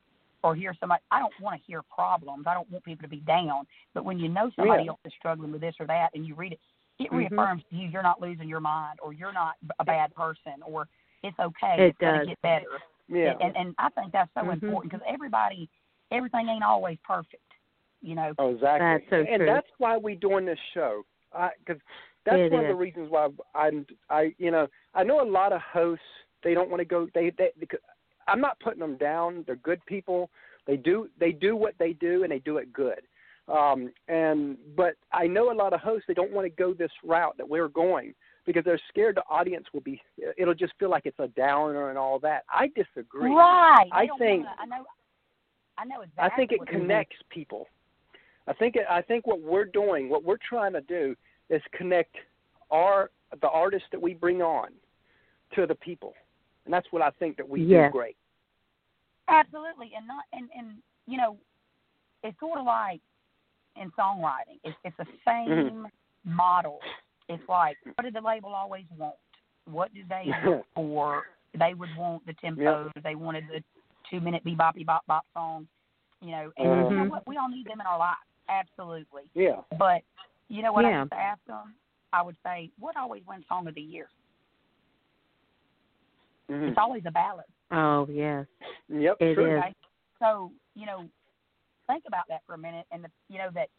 or hear somebody. I don't want to hear problems. I don't want people to be down. But when you know somebody Yeah. else is struggling with this or that, and you read it, it Mhm. reaffirms to you you're not losing your mind, or you're not a bad person, or it's okay. It it's going does. to get better. yeah. And and I think that's so Mhm. important because everybody, everything ain't always perfect. You know. Oh, exactly. That's so and true. that's why we're doing this show. I because that's It one of the reasons why I'm. I you know I know a lot of hosts they don't want to go. They they. I'm not putting them down. They're good people. They do they do what they do and they do it good. Um, and but I know a lot of hosts they don't want to go this route that we're going because they're scared the audience will be. It'll just feel like it's a downer and all that. I disagree. Right. I think- wanna- I know. I know exactly I think it connects people. I think it, I think what we're doing, what we're trying to do, is connect our the artists that we bring on to the people, and that's what I think that we Yes. do great. Absolutely, and not and and you know, it's sort of like in songwriting. It's it's the same Mhm. model. It's like what did the label always want? What did they look for? They would want the tempos. They wanted the two minute bebop bebop bop song. You know, and you know Mhm. what? We all need them in our lives. Absolutely. Yeah. But you know what I Yeah. used to ask them? I would say, what always wins song of the year? Mhm. It's always a ballad. Oh yes, Yep. it true. is. Okay. So, you know, think about that for a minute and the, you know that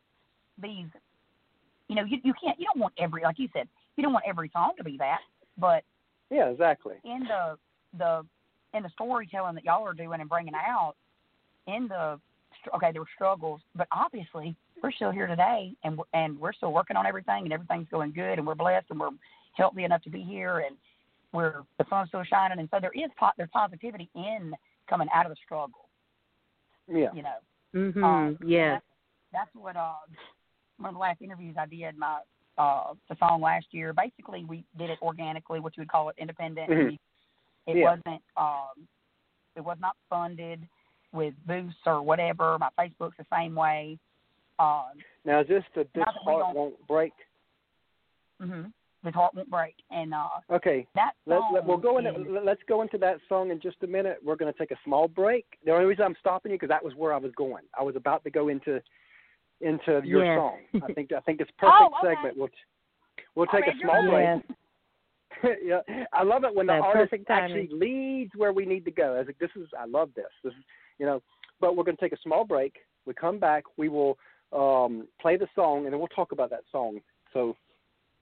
these you know, you you can't you don't want every like you said, you don't want every song to be that, but Yeah. Exactly. in the the in the storytelling that y'all are doing and bringing out in the str- okay, there were struggles, but obviously we're still here today and we're, and we're still working on everything and everything's going good and we're blessed and we're healthy enough to be here and we're the sun's still shining and so there is po- there's positivity in coming out of the struggle, Yeah. you know. Mhm. Um, yes. That's what uh, one of the last interviews I did. My uh, the song last year. Basically, we did it organically, what you would call it independent. Mhm. We, it Yeah. wasn't. Um, it was not funded with boosts or whatever. My Facebook's the same way. Um, Now is this the this Not heart won't break? hmm His heart won't break. And uh, okay, that let, song let, we'll go in. is, Let's go into that song in just a minute. We're going to take a small break. The only reason I'm stopping you because that was where I was going. I was about to go into into your Yes. song. I think I think it's perfect Oh, okay. segment. We'll we'll take right, a small break. Yes. yeah, I love it when the That's artist actually leads where we need to go. I was like, this is I love this. This is you know, but we're going to take a small break. We come back. We will um, play the song and then we'll talk about that song. So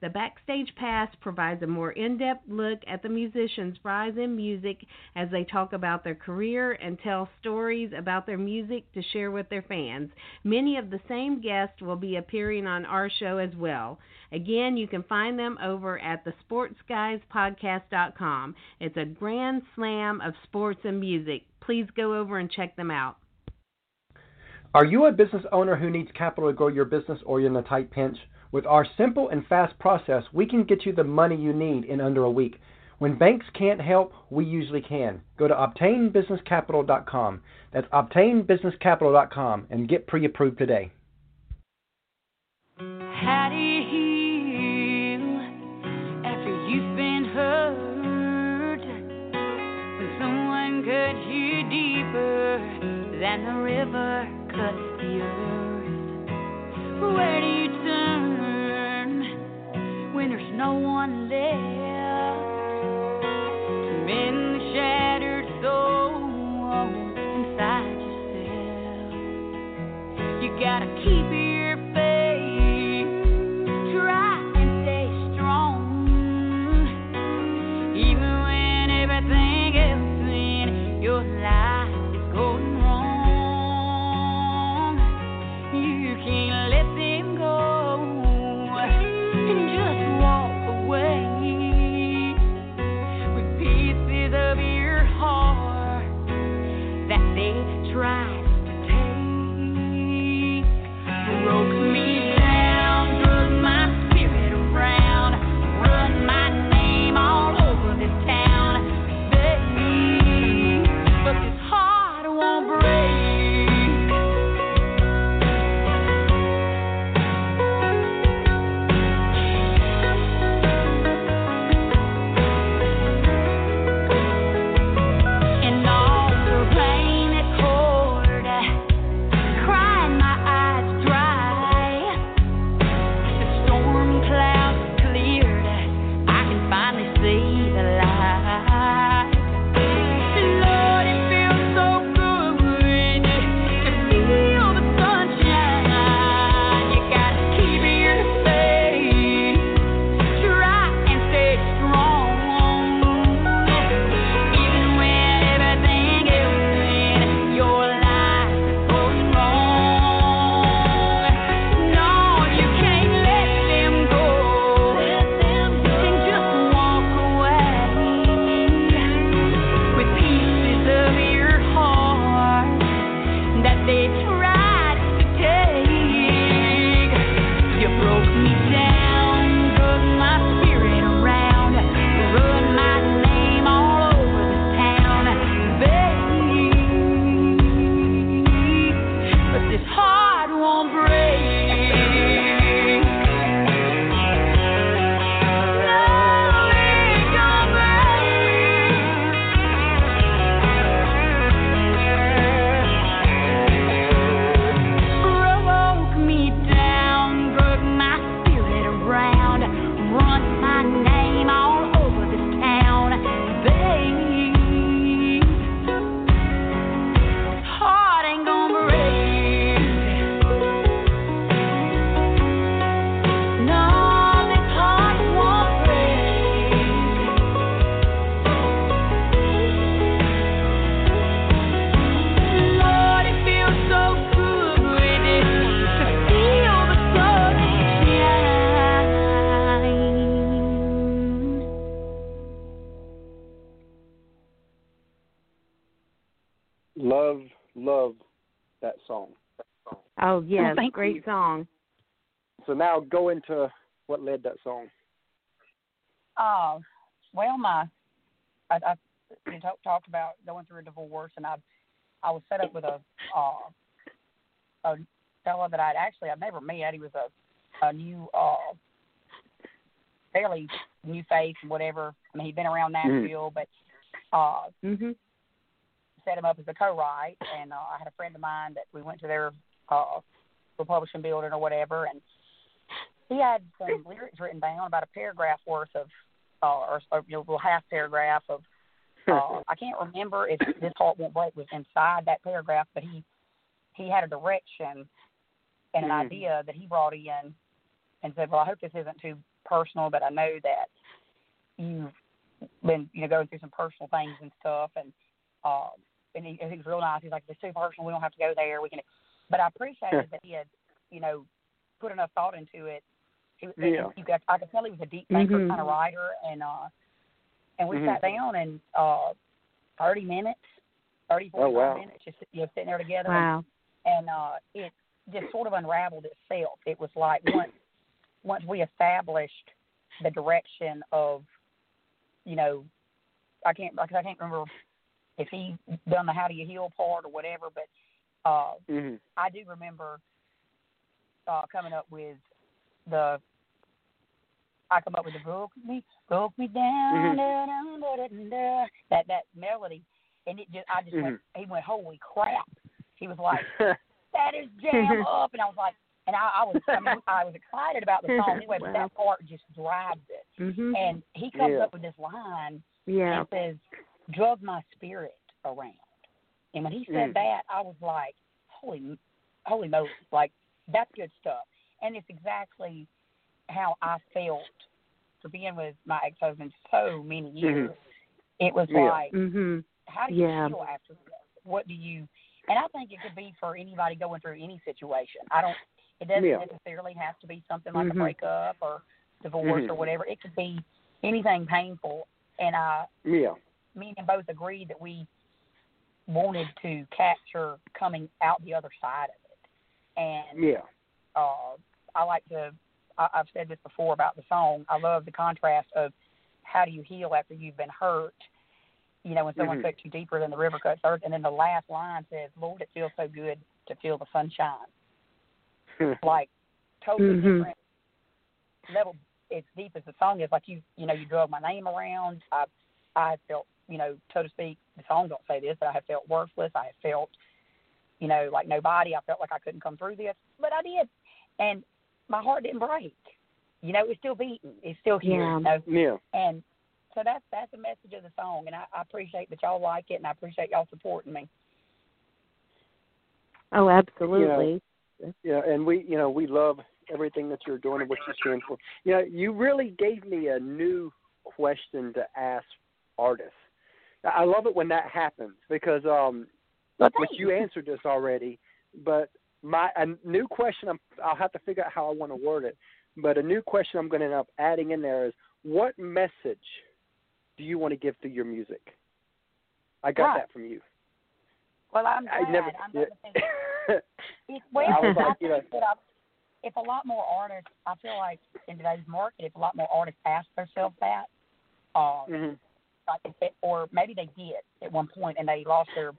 The Backstage Pass provides a more in depth look at the musicians' rise in music as they talk about their career and tell stories about their music to share with their fans. Many of the same guests will be appearing on our show as well. Again, you can find them over at thesportsguyspodcast.com. It's a grand slam of sports and music. Please go over and check them out. Are you a business owner who needs capital to grow your business or you're in a tight pinch? With our simple and fast process, we can get you the money you need in under a week. When banks can't help, we usually can. Go to obtainbusinesscapital.com. That's obtainbusinesscapital.com and get pre approved today. How do you heal after you've been hurt? When someone you deeper than the river cuts the earth. Where there's no one left Oh yes, thank great you. song. So now go into what led that song. Uh, well, my I, I you talk, talked about going through a divorce, and I I was set up with a uh, a fella that I'd actually I'd never met. He was a a new uh fairly new face and whatever. I mean, he'd been around Mhm. Nashville, but uh Mhm. set him up as a co-write, and uh, I had a friend of mine that we went to their uh, publishing building or whatever, and he had some lyrics written down about a paragraph worth of, uh, or, or you know, a half paragraph of. Uh, I can't remember if this heart won't break was inside that paragraph, but he he had a direction and an Mhm. idea that he brought in, and said, "Well, I hope this isn't too personal, but I know that you've been, you know, going through some personal things and stuff, and um, and he, he was real nice. He's like, "It's too personal. We don't have to go there. We can." But I appreciated that he had, you know, put enough thought into it. He, Yeah. you got, I could tell he was a deep thinker Mhm. kind of writer, and uh, and we Mhm. sat down and uh, thirty minutes, thirty Oh, forty-five wow. minutes, just you know, sitting there together, and, Wow. and uh, it just sort of unraveled itself. It was like once once we established the direction of, you know, I can't because I can't remember if he done the how do you heal part or whatever, but uh, hmm I do remember uh, coming up with the. I come up with the broke me, broke me down, Mhm. da, da, that that melody, and it just I just went. Mm-hmm. He went, holy crap! He was like, that is jam up, and I was like, and I, I was I, mean, I was excited about the song anyway, but Wow. that part just drives it. Mhm. And he comes Yeah. up with this line Yeah. and says, "Drug my spirit around." And when he said Mm. that, I was like, "Holy, holy moly!" Like that's good stuff. And it's exactly how I felt for being with my ex-husband so many years. It was Yeah. like, Mhm. how do you Yeah. feel after this? What do you? And I think it could be for anybody going through any situation. I don't. It doesn't Yeah. necessarily have to be something like Mhm. a breakup or divorce Mhm. or whatever. It could be anything painful. And I, Yeah. me and him both agreed that we wanted to capture coming out the other side of it. And Yeah. uh, I like to. I, I've said this before about the song. I love the contrast of how do you heal after you've been hurt. You know, when someone Mhm. cuts you deeper than the river cuts earth, and then the last line says, "Lord, it feels so good to feel the sunshine." Like totally Mhm. different level. As deep as the song is, like you, you know, you drug my name around. I, I felt, you know, so to speak. The song don't say this, but I have felt worthless. I have felt, you know, like nobody. I felt like I couldn't come through this, but I did, and my heart didn't break. You know, it's still beating. It's still here. Yeah. You know, yeah. and so that's that's the message of the song, and I, I appreciate that y'all like it, and I appreciate y'all supporting me. Oh, absolutely. Yeah, and we, you know, we love everything that you're doing and what you stand for. You know, you really gave me a new question to ask artists. I love it when that happens because, um, Well, which you answered this already, but my a new question I'm, I'll have to figure out how I want to word it. But a new question I'm going to end up adding in there is, what message do you want to give through your music? I got Right. that from you. Well, I'm glad. I never. I'm think It's, well, I was like, you know- if a lot more artists, I feel like in today's market, if a lot more artists ask themselves that, um, hmm like if it, or maybe they did at one point and they lost their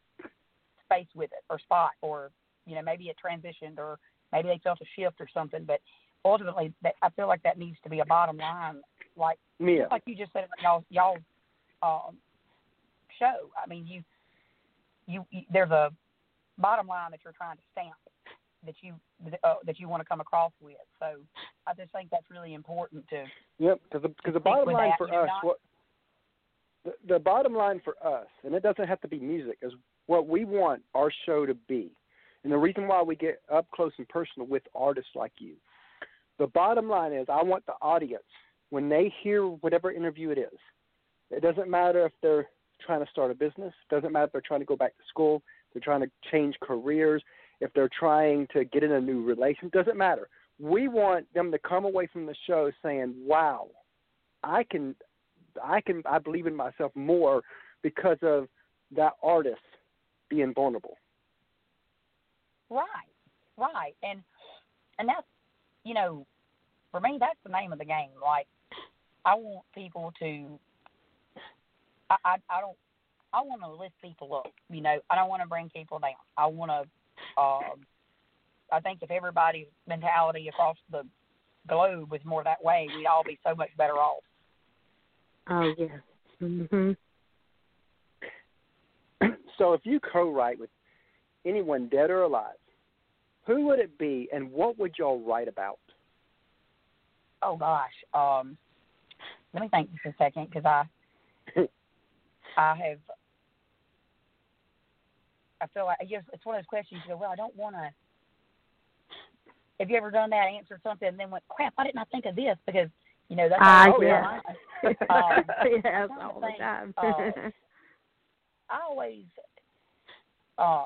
space with it or spot, or you know maybe it transitioned or maybe they felt a shift or something. But ultimately, that, I feel like that needs to be a bottom line, like Yeah. like you just said y'all y'all um, show. I mean, you, you you there's a bottom line that you're trying to stamp that you uh, that you want to come across with. So I just think that's really important to. Yep, because the, cause the bottom line that, for us, not- what the, bottom line for us, and it doesn't have to be music, is what we want our show to be, and the reason why we get up close and personal with artists like you. The bottom line is, I want the audience when they hear whatever interview it is. It doesn't matter if they're trying to start a business. It doesn't matter if they're trying to go back to school. They're trying to change careers. If they're trying to get in a new relation, doesn't matter. We want them to come away from the show saying, "Wow, I can, I can, I believe in myself more because of that artist being vulnerable. Right, right, and and that's you know, for me that's the name of the game. Like I want people to. I I, I don't. I want to lift people up. You know, I don't want to bring people down. I want to. Um, I think if everybody's mentality across the globe was more that way, we'd all be so much better off. Oh yes. Mhm. so if you co-write with anyone dead or alive, who would it be, and what would y'all write about? Oh gosh. Um, let me think just a second because I I have I feel like yes, it's one of those questions. You go, well, I don't want to. Have you ever done that? Answered something and then went, crap, why didn't I think of this? Because you know that's Ah, how I yeah. feel. Um, yes, trying to all the time. uh, I always, uh,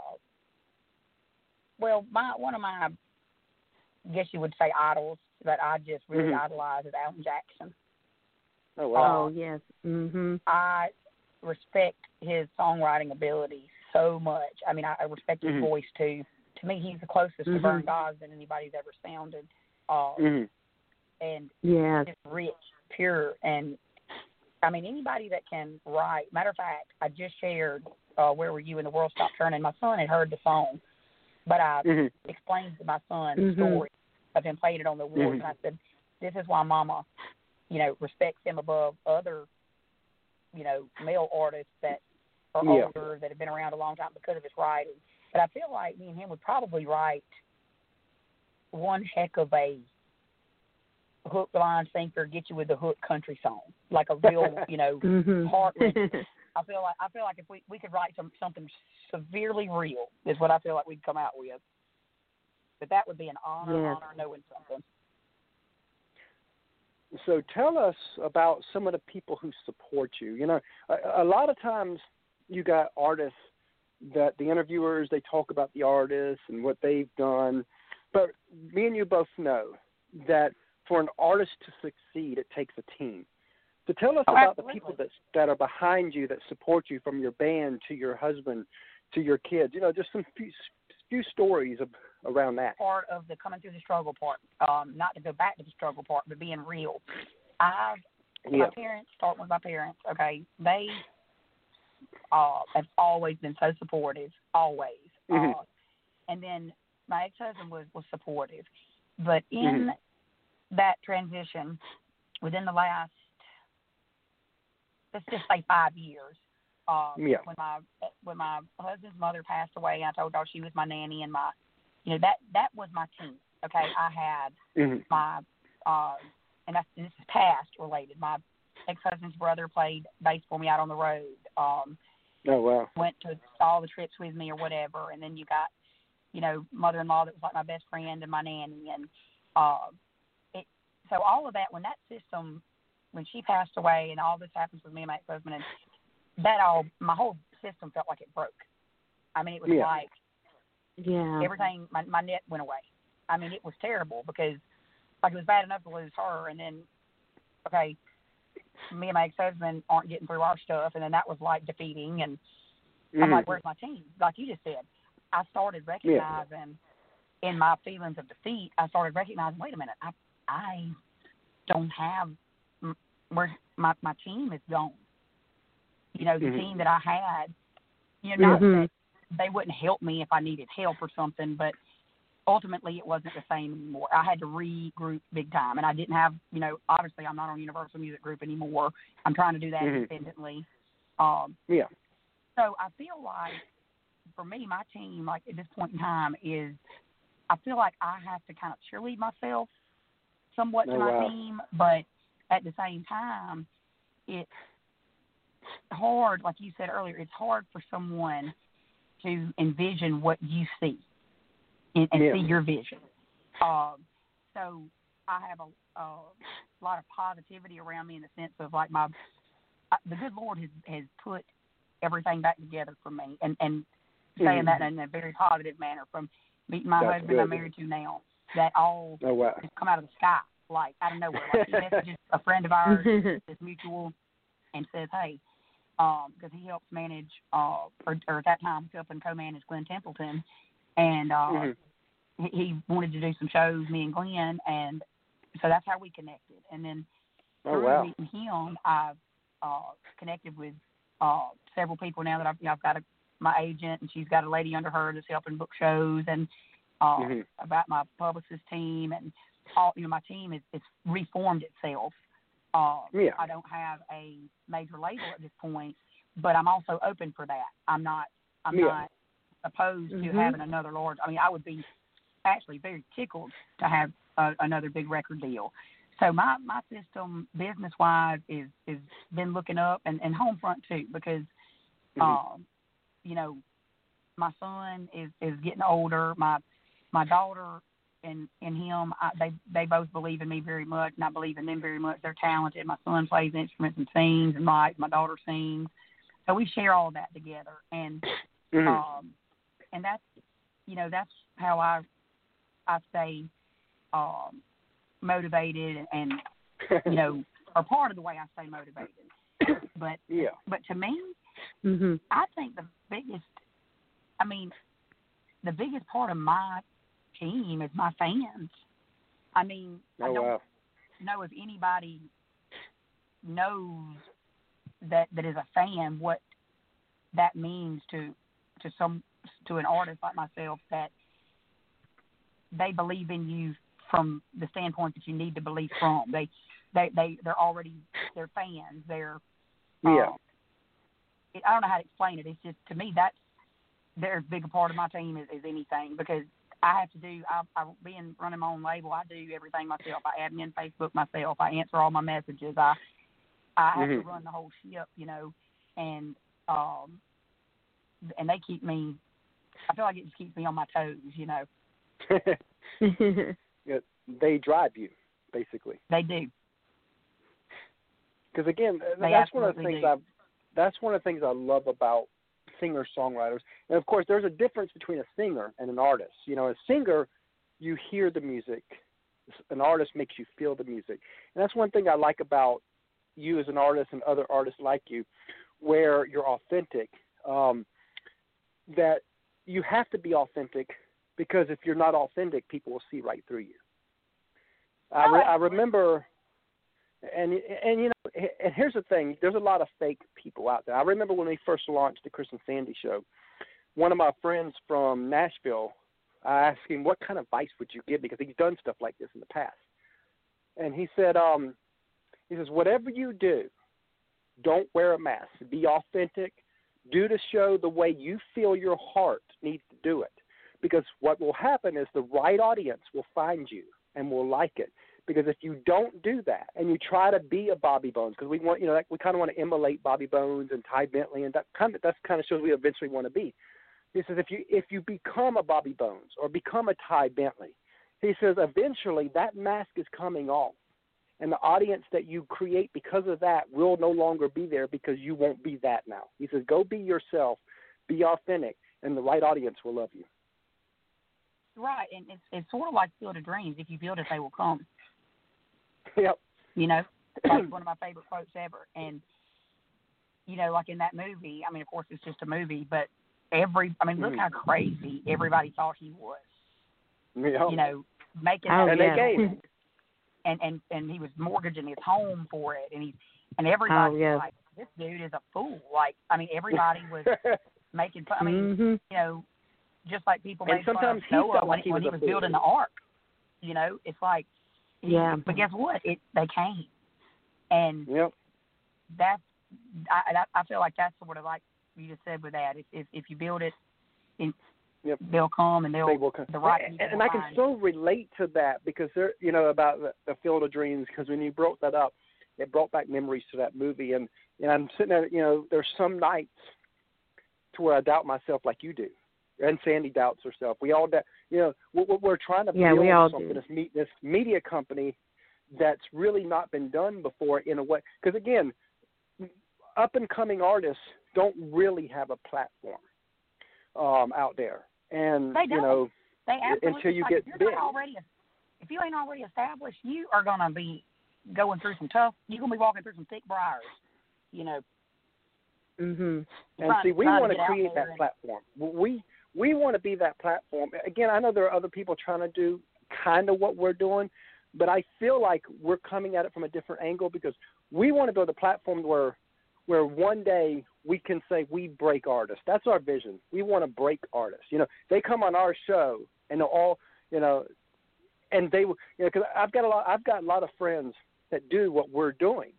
well, my one of my, I guess you would say idols that I just really Mhm. idolize is Alan Jackson. Oh wow. oh yes. Mhm. I respect his songwriting ability so much. I mean, I, I respect his Mhm. voice too. To me, he's the closest to Mhm. Vern Gosdin anybody's ever sounded. Uh, Mhm. And just rich, pure, and I mean, anybody that can write. Matter of fact, I just shared uh, "Where Were You When the World Stopped Turning." My son had heard the song, but I Mhm. explained to my son Mhm. the story of him playing it on the awards, Mhm. and I said, "This is why Mama, you know, respects him above other, you know, male artists that are Yeah. older that have been around a long time because of his writing." But I feel like me and him would probably write one heck of a hook, line, sinker, get you with the hook country song, like a real, you know, Mhm. heart. I feel like I feel like if we we could write some something severely real is what I feel like we'd come out with. But that would be an honor, Yes. honor knowing something. So tell us about some of the people who support you. You know, a, a lot of times you got artists that the interviewers they talk about the artists and what they've done, but me and you both know that for an artist to succeed, it takes a team. So tell us Oh, about the people that that are behind you that support you, from your band to your husband to your kids. You know, just some few, few stories of, around that. Part of the coming through the struggle part, um, not to go back to the struggle part, but being real. I've Yeah. my parents, start with my parents, okay, they uh have always been so supportive, always. Mhm. Uh and then my ex husband was, was supportive. But in that transition, within the last let's just say five years, uh Yeah. when my when my husband's mother passed away, I told y'all she was my nanny and my you know, that that was my team. Okay. I had Mhm. my uh and that's this is past related. My ex husband's brother played bass for me out on the road. Um Oh wow. went to all the trips with me or whatever and then you got, you know, mother in law that was like my best friend and my nanny and uh so all of that when that system when she passed away and all this happens with me and my ex husband and that all my whole system felt like it broke. I mean it was Yeah. like Yeah. everything my my net went away. I mean, it was terrible because like it was bad enough to lose her, and then okay, me and my ex husband aren't getting through our stuff, and then that was like defeating. And I'm Mhm. like, where's my team? Like you just said, I started recognizing in my feelings of defeat. I started recognizing, wait a minute, I I don't have where my my team is gone. You know, the Mhm. team that I had. You know, not Mhm. that they wouldn't help me if I needed help or something, but ultimately it wasn't the same anymore. I had to regroup big time, and I didn't have, you know, obviously I'm not on Universal Music Group anymore. I'm trying to do that Mhm. independently. Um, Yeah. so I feel like for me, my team, like at this point in time, is I feel like I have to kind of cheerlead myself somewhat to Oh, my wow. team, but at the same time, it's hard, like you said earlier, it's hard for someone to envision what you see and, and Yeah. see your vision. Um, so I have a, a lot of positivity around me in the sense of like my uh, the good Lord has has put everything back together for me, and and saying Mhm. that in a very positive manner from meeting my That's husband I'm married to now. That all Oh wow. just come out of the sky, like out of nowhere. Like he messages a friend of ours that's mutual and says, "Hey, because he helps manage, uh, or, or at that time, help and co-manage Glen Templeton, and uh, Mhm. he, he wanted to do some shows, me and Glen, and so that's how we connected. And then Oh through wow. meeting him, I've uh, connected with uh, several people now that I've, you know, I've got a, my agent, and she's got a lady under her that's helping book shows, and uh, Mhm. about my publicist team, and all you know, my team is it's reformed itself. Uh, Yeah. I don't have a major label at this point, but I'm also open for that. I'm not. I'm Yeah. not opposed to Mhm. having another large. I mean, I would be actually very tickled to have a, another big record deal. So my my system, business wise, is is been looking up and and home front too because, Mhm. um, you know, my son is is getting older. My my daughter and and him, I, they they both believe in me very much, and I believe in them very much. They're talented. My son plays instruments and sings, and my my daughter sings. So we share all of that together, and Mhm. um, and that's you know that's how I I stay um, motivated and you know or part of the way I stay motivated. But yeah. but to me, Mhm. I think the biggest I mean the biggest part of my team is my fans. I mean, I Oh don't wow. know if anybody knows that that is a fan what that means to to some to an artist like myself that they believe in you from the standpoint that you need to believe from. They they they they're already they're fans. They're Yeah. um, it, I don't know how to explain it. It's just to me that's they're as big a part of my team as, as anything because I have to do. I've, I've been running my own label. I do everything myself. I admin Facebook myself. I answer all my messages. I I have Mhm. to run the whole ship, you know, and um, and they keep me. I feel like it just keeps me on my toes, you know. Yeah, they drive you basically. They do. Because again, They that's one of the things do. I that's one of the things I love about singer songwriters. And of course, there's a difference between a singer and an artist. You know, a singer, you hear the music. An artist makes you feel the music, and that's one thing I like about you as an artist and other artists like you, where you're authentic. Um, that you have to be authentic because if you're not authentic, people will see right through you. I, re- I remember, and and you know, and here's the thing: there's a lot of fake people out there. I remember when we first launched the Chris and Sandy show. One of my friends from Nashville, I asked him, "What kind of advice would you give?" Me? Because he's done stuff like this in the past, and he said, um, "He says whatever you do, don't wear a mask. Be authentic. Do the show the way you feel your heart needs to do it." Because what will happen is the right audience will find you and will like it because if you don't do that and you try to be a Bobby Bones, because we want, you know, like we kind of want to emulate Bobby Bones and Ty Bentley, and that kind of that's kind of shows we eventually want to be. He says if you if you become a Bobby Bones or become a Ty Bentley, he says eventually that mask is coming off, and the audience that you create because of that will no longer be there because you won't be that now. He says go be yourself, be authentic, and the right audience will love you. Right, and it's it's sort of like Field of Dreams. If you build it, they will come. yep. You know, that's one of my favorite quotes ever. And you know, like in that movie, I mean, of course, it's just a movie, but every, I mean, look Mhm. how crazy everybody thought he was. Yep. You know, making Oh, and yeah. they gave. and and and he was mortgaging his home for it, and he and everybody Oh, yes. was like, this dude is a fool. Like, I mean, everybody was making fun. I mean, Mhm. you know, just like people And made fun sometimes of he Noah felt when, like he when was he was building the ark. You know, it's like, Yeah. But guess what? It they came, and yep. that's I I I feel like that's sort of like you just said with that. If if, if you build it, in, Yep. they'll come and they'll they will come. the right and, and I can find so relate to that because there, you know, about the, the Field of Dreams. Because when you brought that up, it brought back memories to that movie. And and I'm sitting there, you know, there's some nights to where I doubt myself like you do, and Sandy doubts herself. We all, doubt, you know, we're, we're trying to Yeah, build we all something. do. This, me, this media company that's really not been done before in a way. Because again, up and coming artists don't really have a platform um, out there, and They you don't. know. They absolutely until you like, get if you're big. not already if you ain't already established, you are gonna be going through some tough. You're gonna be walking through some thick briars, you know. Mhm. And see, we want to create that and- platform. We we want to be that platform. Again, I know there are other people trying to do kind of what we're doing, but I feel like we're coming at it from a different angle because we want to build a platform where where one day we can say we break artists. That's our vision. We want to break artists. You know, they come on our show and they're all, you know, and they, you know, because I've got a lot, I've got a lot of friends that do what we're doing,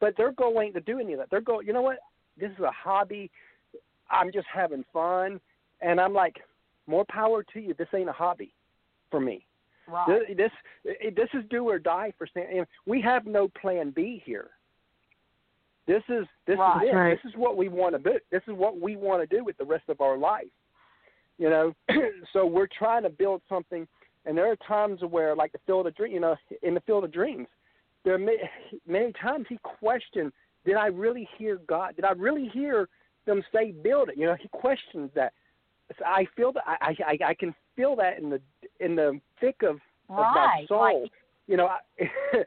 but they're going to do any of that. They're going, you know what? This is a hobby. I'm just having fun, and I'm like, more power to you. This ain't a hobby for me. Right. This this, is do or die for Stan. and We have no plan B here. This is this Right. is it. Right. This is what we want to do. This is what we want to do with the rest of our life. You know, so we're trying to build something, and there are times where, like the field of dream, you know, in the field of dreams, there are many, many times he questioned, did I really hear God? Did I really hear them say build it? You know, he questions that. So I feel that I, I I can feel that in the in the thick of, of my soul. Like, you know, I,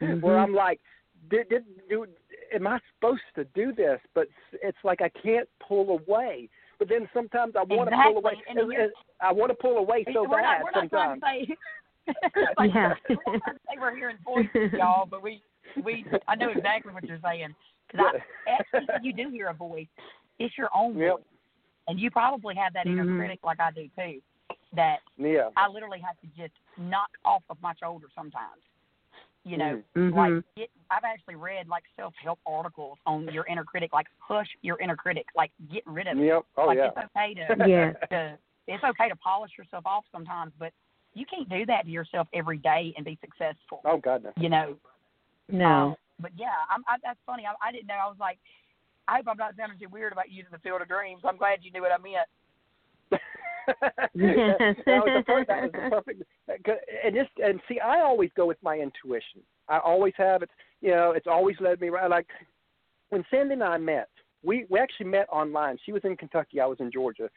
Mhm. where I'm like, did, did do am I supposed to do this? But it's like I can't pull away. But then sometimes I want to pull away. Exactly, and I want to pull away so we're bad not, we're not trying sometimes. to say, like, Yeah. we're not trying to say we're hearing voices, y'all, but we, we, I know exactly what you're saying. Because I actually, you do hear a voice, it's your own Yep. voice, and you probably have that inner Mhm. critic like I do too. That Yeah. I literally have to just knock off of my shoulder sometimes. You know, Mhm. like get, I've actually read like self-help articles on your inner critic, like hush your inner critic, like get rid of it. Yep. Oh like yeah. it's okay to Yeah. to it's okay to polish yourself off sometimes, but you can't do that to yourself every day and be successful. Oh God no. You know. No. Um, but yeah, I'm, I, that's funny. I, I didn't know. I was like, I hope I'm not sounding too weird about using the field of dreams. I'm glad you knew what I meant. that was the perfect. That was the perfect. And this and see, I always go with my intuition. I always have. It's you know, it's always led me right. Like when Sandy and I met, we we actually met online. She was in Kentucky. I was in Georgia.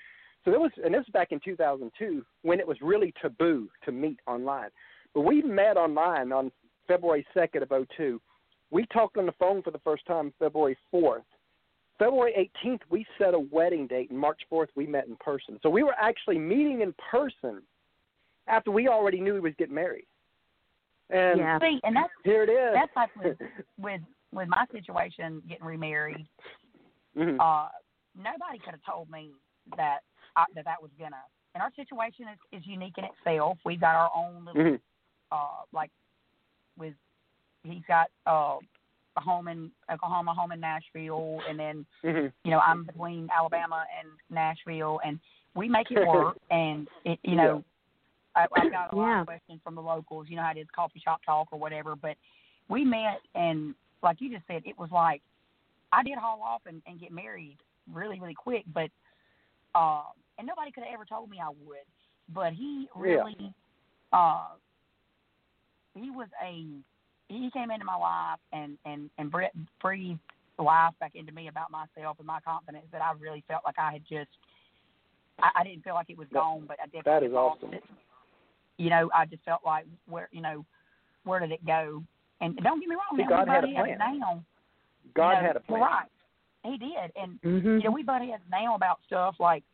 So it was, and this was back in 2002 when it was really taboo to meet online. But we met online on February 2nd of 02. We talked on the phone for the first time February 4th. February 18th, we set a wedding date, and March 4th, we met in person. So we were actually meeting in person after we already knew we was getting married. And Yeah. See, and that's here it is. that's like with with with my situation getting remarried. Mm-hmm. Uh, nobody could have told me that I, that that was gonna. And our situation is is unique in itself. We've got our own little Mhm. uh like with he's got uh a home in Oklahoma, home in Nashville, and then Mhm. you know I'm between Alabama and Nashville, and we make it work. and it you know I, I've got a lot Yeah. of questions from the locals. You know how it is, coffee shop talk or whatever. But we met, and like you just said, it was like I did haul off and, and get married really really quick, but uh, and nobody could have ever told me I would. But he Yeah. really uh he was a he came into my life and and and bre- breathed life back into me about myself and my confidence that I really felt like I had just I, I didn't feel like it was gone, but I definitely that is lost awesome. it. You know, I just felt like where you know where did it go? And don't get me wrong, See, now, God we had a plan. now. God you know, had a plan. Right, he did, and Mhm. you know, we butt heads now about stuff like,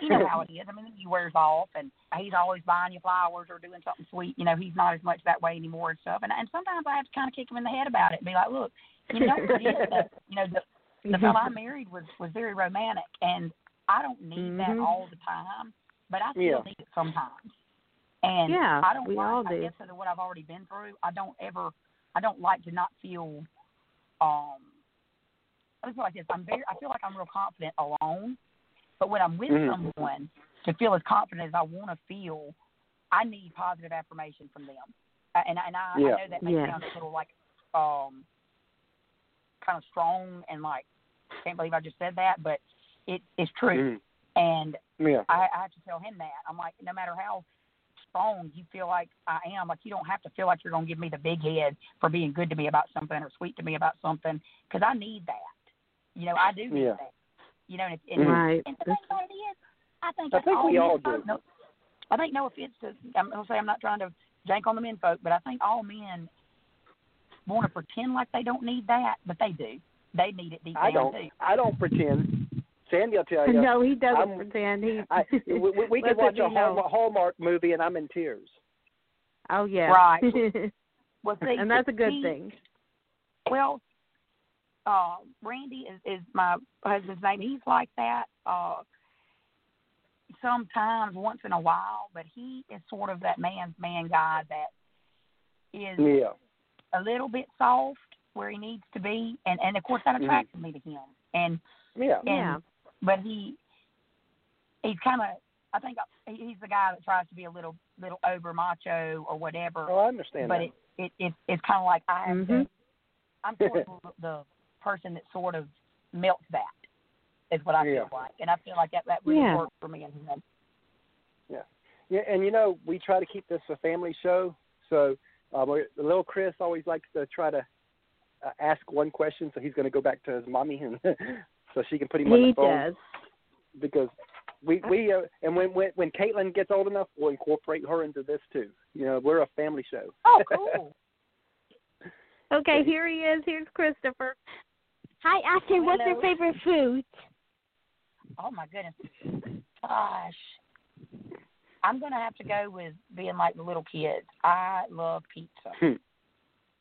you know how it is. I mean, he wears off, and he's always buying you flowers or doing something sweet. You know, he's not as much that way anymore and stuff. And and sometimes I have to kind of kick him in the head about it and be like, look, you know, don't forget that you know the the fellow I married was was very romantic, and I don't need that Mhm. all the time, but I still Yeah. need it sometimes. And Yeah, I don't we like, all I guess of what I've already been through, I don't ever, I don't like to not feel. um me put like this: I'm very, I feel like I'm real confident alone, but when I'm with Mhm. someone, to feel as confident as I want to feel, I need positive affirmation from them. Uh, And and I, Yeah. I know that may Yeah. sound a little like um kind of strong and like can't believe I just said that, but it is true. Mhm. And Yeah. I, I have to tell him that. I'm like, no matter how strong you feel like I am, like you don't have to feel like you're going to give me the big head for being good to me about something or sweet to me about something, because I need that. You know, I do need Yeah. that. You know, and, if, and, Right. and the thing about it is, I think I think all we all men, do. No, I think no offense to, I'm gonna say I'm not trying to jank on the men folk, but I think all men want to pretend like they don't need that, but they do. they need it deep I down don't. too. I don't pretend. Sandy, will tell you. no, he doesn't I'm- pretend. He I, we, we, we could watch a. Hallmark, Hallmark movie and I'm in tears. Oh yeah. Right. Well, see, and that's a good he- thing. Well, uh, Randy is, is my husband's name. He's like that. Uh, sometimes, once in a while, but he is sort of that man's man guy that is Yeah. a little bit soft where he needs to be, and and of course that Mhm. attracted me to him. And Yeah. and Yeah. but he he's kind of I think he's the guy that tries to be a little little over macho or whatever. Oh, I understand but that. it it, it it's kind of like I have to. Mhm. I'm sort of the person that sort of melts that. Is what I Yeah. feel like, and I feel like that that really Yeah. works for me and him. Yeah, yeah, and you know, we try to keep this a family show. So, um, little Chris always likes to try to uh, ask one question, so he's going to go back to his mommy, and so she can put him on the phone does. because we we uh, and when when when Caitlin gets old enough, we'll incorporate her into this too. You know, we're a family show. Oh, cool. Okay, here he is. Here's Christopher. Hi, Ashton. What's your favorite food? oh my goodness, gosh. I'm gonna have to go with being like the little kids. I love pizza.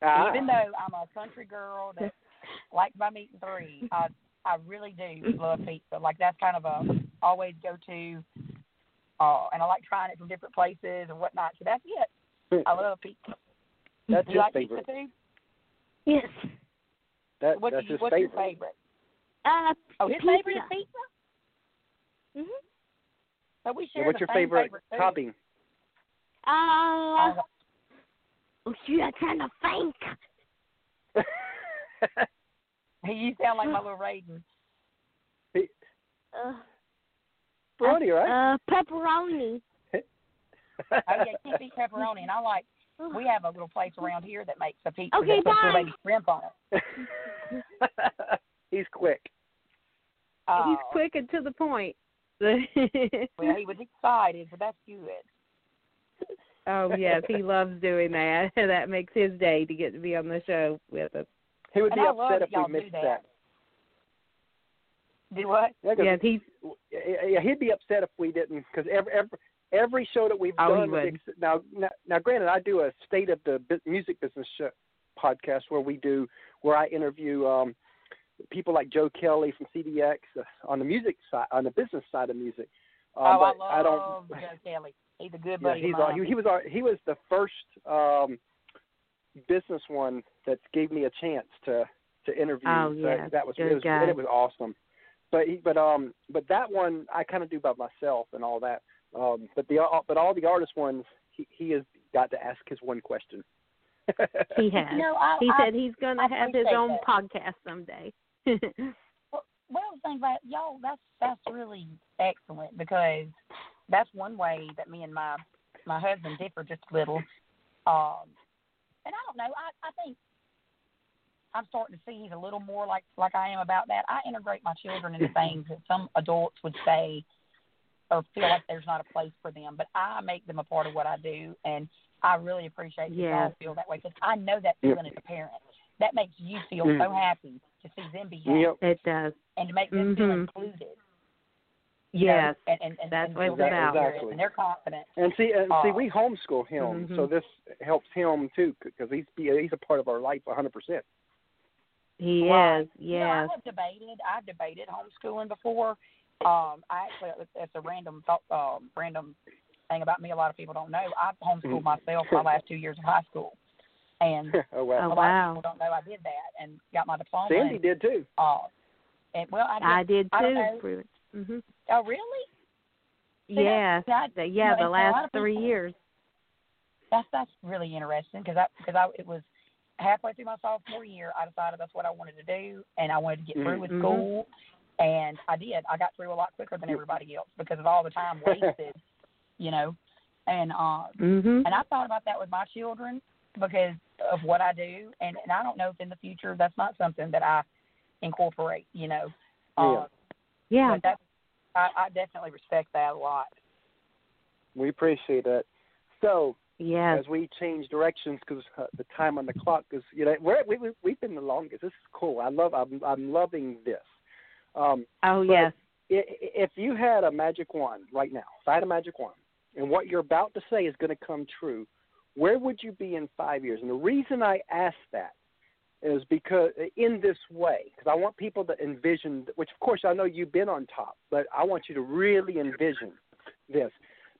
Ah. Even though I'm a country girl that likes my meat in three, I I really do love pizza. Like that's kind of a always go to. Uh, and I like trying it from different places and whatnot. So that's it. I love pizza. that's Do his you like favorite. pizza too? Yes. That, What that's you, his what's favorite. your favorite? Uh, Oh, his pizza. favorite is pizza. Mhm. So we Yeah, what's the your same favorite, food. topping? Uh, Uh, oh, shoot, I'm trying to think. you sound like my little Raiden. Uh, Brody, right? uh, pepperoni. Oh yeah, can't beat pepperoni, and I like. We have a little place around here that makes a pizza Okay, that puts bye. baby shrimp on it. He's quick. Uh, He's quick and to the point. Well, he was excited, but that's good. oh yes, he loves doing that. That makes his day to get to be on the show with us. He would And be I upset if we missed that. that. Do what? Yeah, 'cause- Yes, he's yeah, yeah, he'd be upset if we didn't, because every, every every show that we've Oh, done. with now, now, now, granted, I do a state of the music business show, podcast where we do where I interview um people like Joe Kelly from CDX uh, on the music side, on the business side of music. Um, oh, I don't. love Joe Kelly. He's a good Yeah, buddy he's of our, he, he was our he was the first um business one that gave me a chance to to interview. Oh, So yeah, that was good it was guy. it was awesome. But he, but um but that one I kind of do by myself and all that. Um but the uh, but all the artist ones he he has got to ask his one question. he has. No, I, he I, said he's going to have his own that. podcast someday. well, the thing about y'all, that's that's really excellent because that's one way that me and my my husband differ just a little. Um, and I don't know. I I think I'm starting to see he's a little more like like I am about that. I integrate my children into things that some adults would say or feel like there's not a place for them, but I make them a part of what I do, and I really appreciate that Yeah. y'all feel that way because I know that Yep. feeling as a parent. That makes you feel Mm. so happy to see them be happy yep. it does. and to make them feel Mhm. included. you know, Yes. and, and, and, that's and what it's feel about. serious, And they're confident. And see, and see, Uh, we homeschool him, so Mhm. this helps him too, because he's he's a part of our life 100. percent He Right. is. You know, Yes. I have debated. I've debated homeschooling before. Um, I actually, it's- it's a random thought, um, random thing about me. A lot of people don't know. I've homeschooled Mhm. myself my last two years of high school, and oh wow. a Oh, lot wow. of people don't know I did that and got my diploma. Sandy and, did too. Uh, and well, I did. I did I don't too. know. Bruce. Mhm. oh, really? See, Yes. that- The- you yeah, know, the and for a lot last of three people- years. that's that's really interesting because I because I it was halfway through my sophomore year I decided that's what I wanted to do and I wanted to get through with school and I did I got through a lot quicker than everybody else because of all the time wasted you know and uh Mhm. and I thought about that with my children because of what I do and and I don't know if in the future that's not something that I incorporate you know uh, Yeah. but that I, I definitely respect that a lot We appreciate that. So, Yes. as we change directions because uh, the time on the clock is you know we're, we we we've been the longest. This is cool. I love I'm I'm loving this. Um, Oh yes. if you had a magic wand right now, if I had a magic wand, and what you're about to say is going to come true, where would you be in five years? And the reason I ask that is because in this way, because I want people to envision, which of course I know you've been on top, but I want you to really envision this,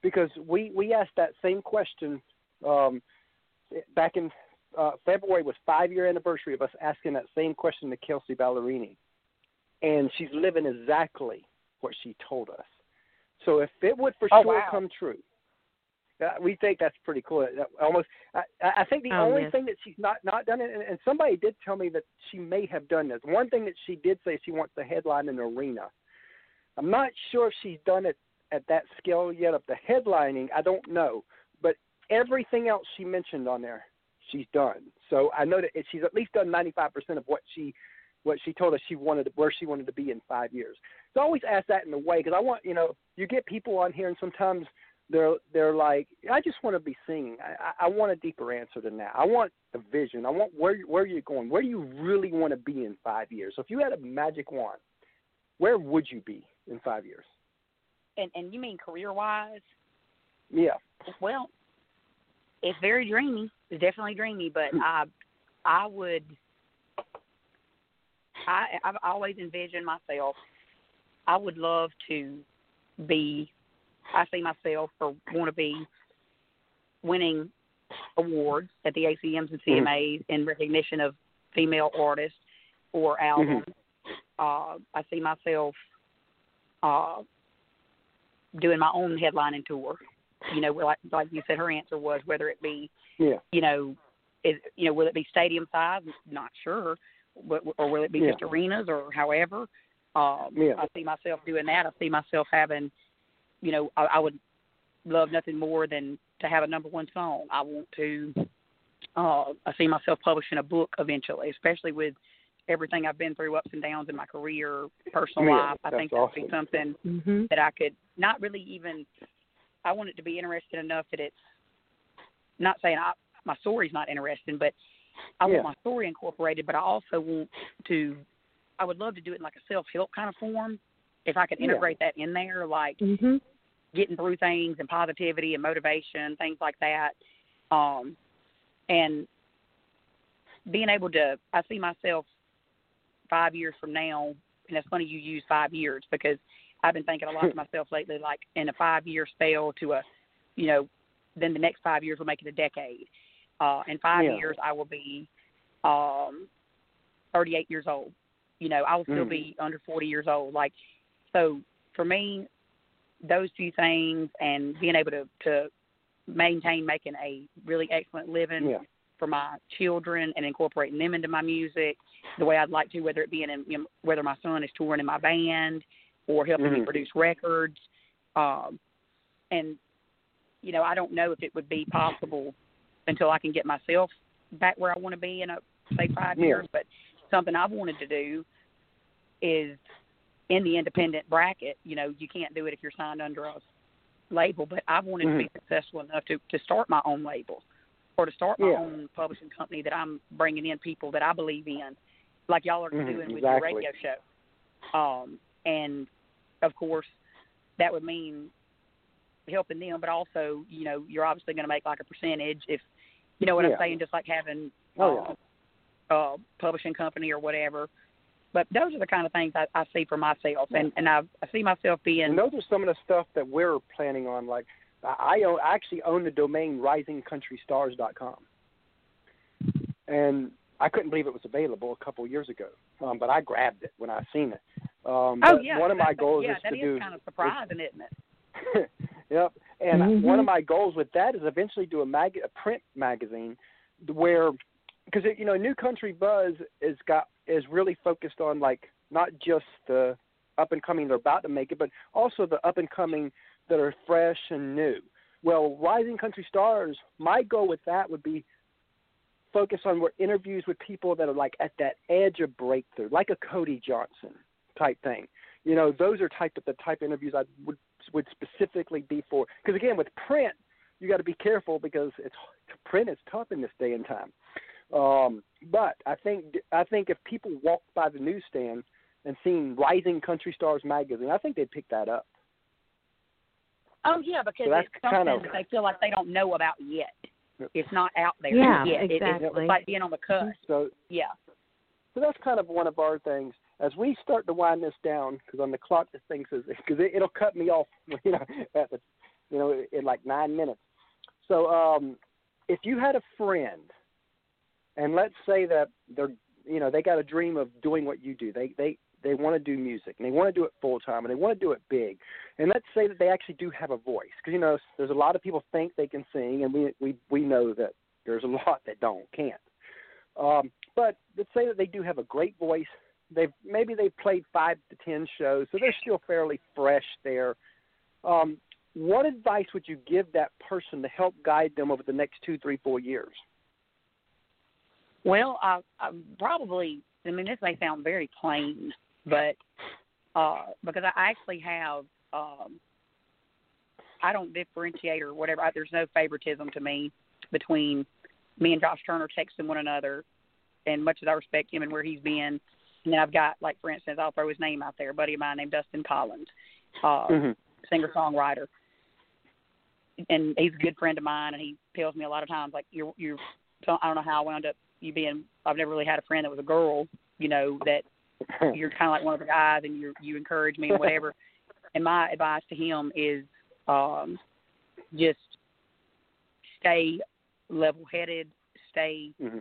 because we we asked that same question um, back in uh, February was five year anniversary of us asking that same question to Kelsea Ballerini, and she's living exactly what she told us. So if it would for Oh, sure wow. come true, uh, we think that's pretty cool. That almost, I, I think the Oh, only yes. thing that she's not not done it, and, and somebody did tell me that she may have done this. One thing that she did say she wants to headline an arena. I'm not sure if she's done it at that scale yet of the headlining. I don't know, but everything else she mentioned on there, she's done. So I know that she's at least done 95% of what she what she told us she wanted where she wanted to be in five years. So I always ask that in a way because I want you know you get people on here and sometimes they're they're like I just want to be singing. I, I I want a deeper answer than that. I want a vision. I want where where you're going. Where do you really want to be in five years? So if you had a magic wand, where would you be in five years? And and you mean career wise? Yeah. Well, it's very dreamy. It's definitely dreamy, but hmm. I I would I I've always envisioned myself I would love to be I see myself or want to be winning awards at the ACMs and CMAs in recognition of female artists or albums. Uh, I see myself uh, doing my own headlining tour. You know, like like you said, her answer was whether it be Yeah. you know, is you know, will it be stadium size? Not sure, or will it be Yeah. just arenas or however? Um, Yeah. I see myself doing that. I see myself having, you know, I, I would love nothing more than to have a number one song. I want to. Uh, I see myself publishing a book eventually, especially with everything I've been through, ups and downs in my career, personal Yeah, life. I think that would be awesome. something Mhm. that I could not really even. I want it to be interesting enough that it's not saying I, my story's not interesting, but I Yeah. want my story incorporated. But I also want to. I would love to do it in like a self help kind of form. If I could Yeah. integrate that in there, like Mhm. getting through things and positivity and motivation, things like that. Um, and being able to, I see myself five years from now, and it's funny you use five years because I've been thinking a lot to myself lately, like in a five year spell to a, you know, then the next five years will make it a decade. Uh, in five Yeah. years, I will be um, 38 years old. You know, I will still Mhm. be under 40 years old. Like, so for me, those two things and being able to to maintain making a really excellent living Yeah. for my children and incorporating them into my music the way I'd like to, whether it be in you know, whether my son is touring in my band or helping me Mhm. produce records. Um, and you know, I don't know if it would be possible until I can get myself back where I want to be in a say five Yeah. years. But something I've wanted to do is in the independent bracket. You know, you can't do it if you're signed under a label. But I've wanted to be Mhm. successful enough to to start my own label or to start my Yeah. own publishing company that I'm bringing in people that I believe in, like y'all are Mhm, doing with exactly. your radio show. Um, and of course, that would mean helping them, but also, you know, you're obviously going to make like a percentage if, you know what Yeah. I'm saying, just like having Oh, uh, uh, publishing company or whatever. But those are the kind of things I, I see for myself, and and I, I see myself being And those are some of the stuff that we're planning on. Like, I own, I actually own the domain risingcountrystars.com, and I couldn't believe it was available a couple years ago, um, but I grabbed it when I seen it. Um, oh yeah, one of my that- goals yeah, is that to is do. kind of surprising, isn't it? yep. And Mhm. one of my goals with that is eventually do a mag a print magazine where because you know New Country Buzz is got is really focused on like not just the up and coming they're about to make it, but also the up and coming that are fresh and new. Well, Rising Country Stars, my goal with that would be focus on where interviews with people that are like at that edge of breakthrough, like a Cody Johnson type thing. You know, those are type of the type of interviews I would would specifically be for. Because again, with print, you got to be careful because it's print is tough in this day and time. Um, but I think I think if people walked by the newsstand and seen Rising Country Stars magazine, I think they'd pick that up. Oh yeah, because So that's it's something kind of- that they feel like they don't know about yet. It's not out there Yeah, yet. It- exactly. it's like being on the cusp. So Yeah. So that's kind of one of our things. As we start to wind this down, because on the clock this thing says because it, it'll cut me off, you know, at the, you know, in like nine minutes. So um, if you had a friend, and let's say that they're, you know, they got a dream of doing what you do. They they they want to do music and they want to do it full time and they want to do it big. And let's say that they actually do have a voice, because you know, there's a lot of people think they can sing, and we we we know that there's a lot that don't can't. Um, but let's say that they do have a great voice. They've maybe they've played five to ten shows, so they're still fairly fresh there. Um, what advice would you give that person to help guide them over the next two, three, four years? Well, I, I probably. I mean, this may sound very plain, but uh, because I actually have, um, I don't differentiate or whatever. I, there's no favoritism to me between me and Josh Turner texting one another, and much as I respect him and where he's been, and I've got like, for instance, I'll throw his name out there, a buddy of mine named Dustin Collins, uh, Mm-hmm. singer songwriter, and he's a good friend of mine, and he tells me a lot of times like, you're you're. I don't know how I wound up you being I've never really had a friend that was a girl, you know, that you're kind of like one of the guys and you you encourage me and whatever. and my advice to him is um just stay level headed, stay hmm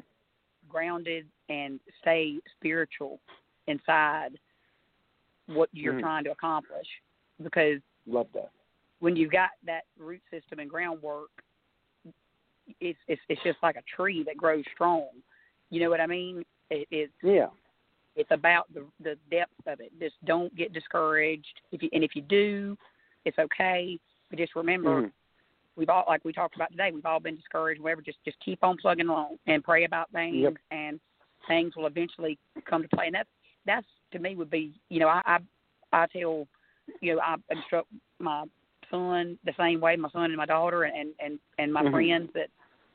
grounded and stay spiritual inside what you're Mhm. trying to accomplish because Love that. when you've got that root system and groundwork, it's it's it's just like a tree that grows strong. You know what I mean? It, it's Yeah. it's about the the depth of it. Just don't get discouraged. If you and if you do, it's okay. But just remember, Mhm. We've all like we talked about today. We've all been discouraged. Whatever. Just just keep on plugging along and pray about things, Yep. and things will eventually come to play. And that's that's to me would be you know I I, I tell you know I instruct my son the same way, my son and my daughter, and and and my Mhm. friends that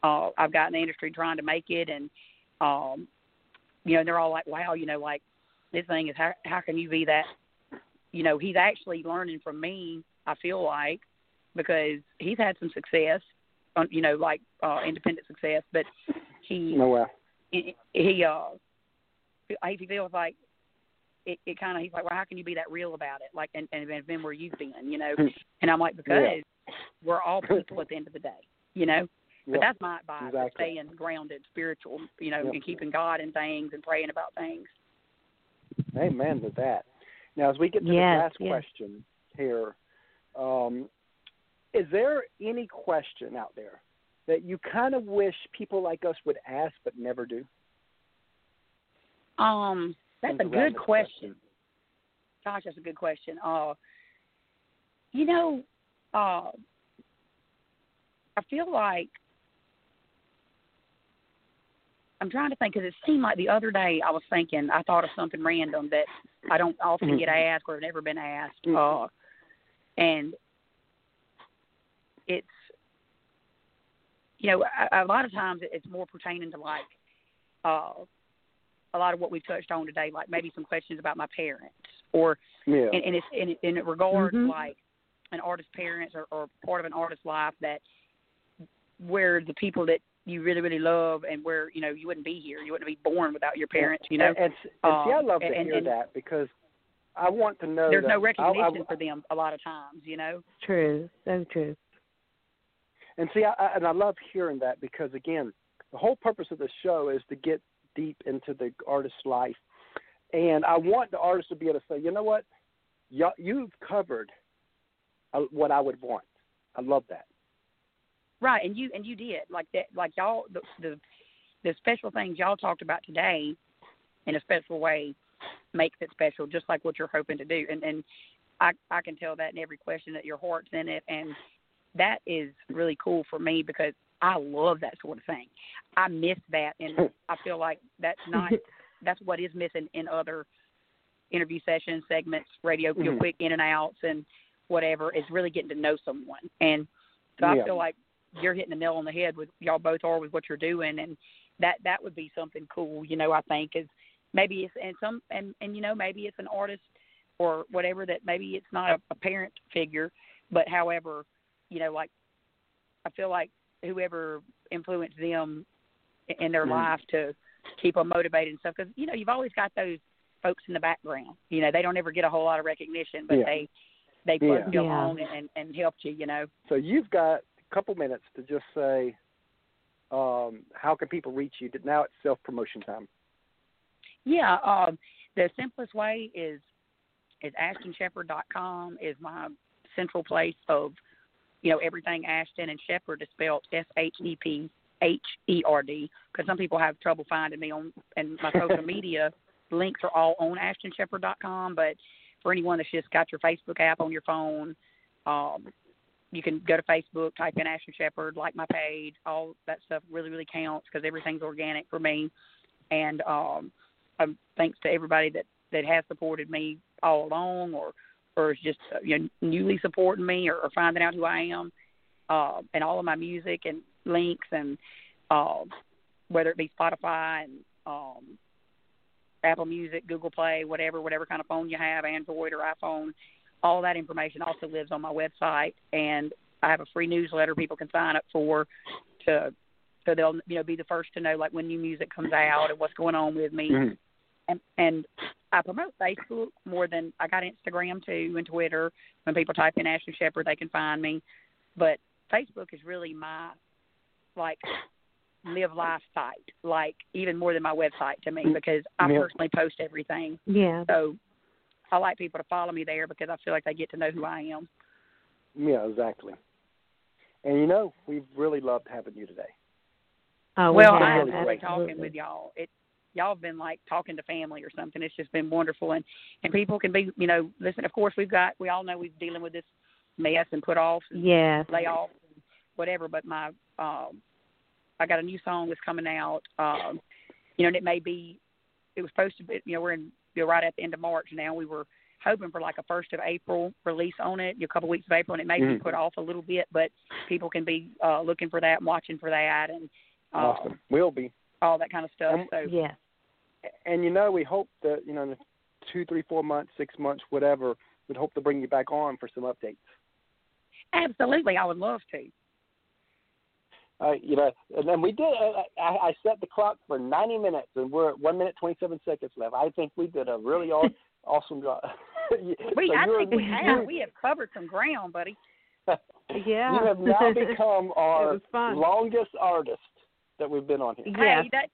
uh I've got in the industry trying to make it, and um you know they're all like wow you know like this thing is how how can you be that you know he's actually learning from me I feel like because he's had some success on you know like uh independent success but he No way. he, he uh he feels like it, it kind of he's like well how can you be that real about it like and and been where you've been you know and I'm like because Yeah. we're all people at the end of the day you know but Yep. that's my advice: Exactly. staying grounded, spiritual, you know, Yep. and keeping God in things and praying about things. Amen to that. Now, as we get to Yes, the last yes. question here, um, is there any question out there that you kind of wish people like us would ask but never do? Um, that's a good this question. Gosh, that's a good question. Uh, you know, uh, I feel like I'm trying to think because it seemed like the other day I was thinking I thought of something random that I don't often get asked or have never been asked, Mhm. uh, and it's you know a, a lot of times it's more pertaining to like uh, a lot of what we've touched on today, like maybe some questions about my parents or Yeah. and, and it's and it, and it regards Mhm. like an artist's parents or, or part of an artist's life that where the people that you really really love and where you know you wouldn't be here you wouldn't be born without your parents you know And, and, and see, I Um, love to and- hear and- that because I want to know there's that no I- I- recognition for them a lot of times you know True, so true. And see, I, I, and I love hearing that because again, the whole purpose of the show is to get deep into the artist's life, and I want the artist to be able to say, you know what, y- you've covered uh, what I would want. I love that. right and you and you did like that like y'all the the the special things y'all talked about today in a special way makes it special just like what you're hoping to do and and i i can tell that in every question that your heart's in it and that is really cool for me because i love that sort of thing i miss that and i feel like that's not that's what is missing in other interview sessions segments radio know, Mhm. quick in and outs and whatever is really getting to know someone and so Yeah. i feel like you're hitting the nail on the head with y'all both are with what you're doing, and that that would be something cool. You know, I think is maybe it's and some and and you know maybe it's an artist or whatever that maybe it's not a, a parent figure, but however, you know, like I feel like whoever influenced them in their Mhm. life to keep them motivated and stuff because you know you've always got those folks in the background. You know, they don't ever get a whole lot of recognition, but Yeah. they they Yeah. plugged you Yeah. along and and helped you. You know. So you've got a couple minutes to just say, um, how can people reach you? Now it's self promotion time. Yeah, um, the simplest way is is AshtonShepherd.com is my central place of you know everything Ashton and Shepherd is spelled S H E P H E R D because some people have trouble finding me on and my social media links are all on AshtonShepherd.com. But for anyone that's just got your Facebook app on your phone, um, you can go to Facebook, type in Ashton Shepherd, like my page. All that stuff really really counts because everything's organic for me. And um, um, thanks to everybody that that has supported me all along, or or is just uh, you know newly supporting me, or, or finding out who I am, uh, and all of my music and links, and uh, whether it be Spotify and um, Apple Music, Google Play, whatever, whatever kind of phone you have, Android or iPhone, all that information also lives on my website, and I have a free newsletter people can sign up for to so they'll you know be the first to know like when new music comes out and what's going on with me Mhm. And and I promote Facebook more than I got Instagram too and Twitter. When people type in Ashton Shepherd, they can find me. But Facebook is really my like live life site, like even more than my website to me mm-hmm. because I Yeah. personally post everything. Yeah. So I like people to follow me there because I feel like they get to know who I am. Yeah, exactly. And you know, we've really loved having you today. Oh, well, we I have, enjoy great. talking with y'all. It y'all have been like talking to family or something. It's just been wonderful, and and people can be, you know, listen. Of course, we've got we all know we're dealing with this mess and put off, yeah, Yes. layoff, and whatever. But my, um, I got a new song that's coming out. Um, you know, and it may be, it was supposed to be. You know, we're in you know, right at the end of March now. We were hoping for like a first of April release on it, a couple weeks of April, and it may be Mhm. put off a little bit, but people can be uh looking for that and watching for that and uh, Awesome. We'll be. all that kind of stuff. Um, So Yes. And you know, we hope that you know, in two, three, four months, six months, whatever, we'd hope to bring you back on for some updates. absolutely, I would love to. Uh, you know, and then we did. Uh, I, I set the clock for 90 minutes, and we're at one minute 27 seconds left. I think we did a really aw- awesome job. We so I think we have we have covered some ground, buddy. Yeah. You have now become our longest artist that we've been on here. Yes. Hey, that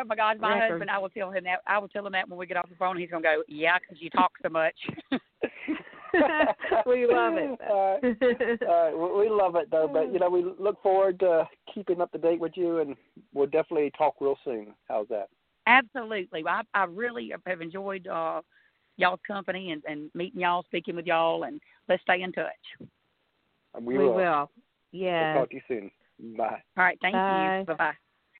oh my God, my Record. husband. I will tell him that. I will tell him that when we get off the phone. He's gonna go, yeah, because you talk so much. we love it. Uh, uh, we- we love it though, but you know we look forward to keeping up to date with you, and we'll definitely talk real soon. How's that? Absolutely. I I really have enjoyed uh y'all's company and and meeting y'all, speaking with y'all, and let's stay in touch. We, we will. will. We'll Yeah. talk to you soon. Bye. All right, thank Bye. you. Bye bye.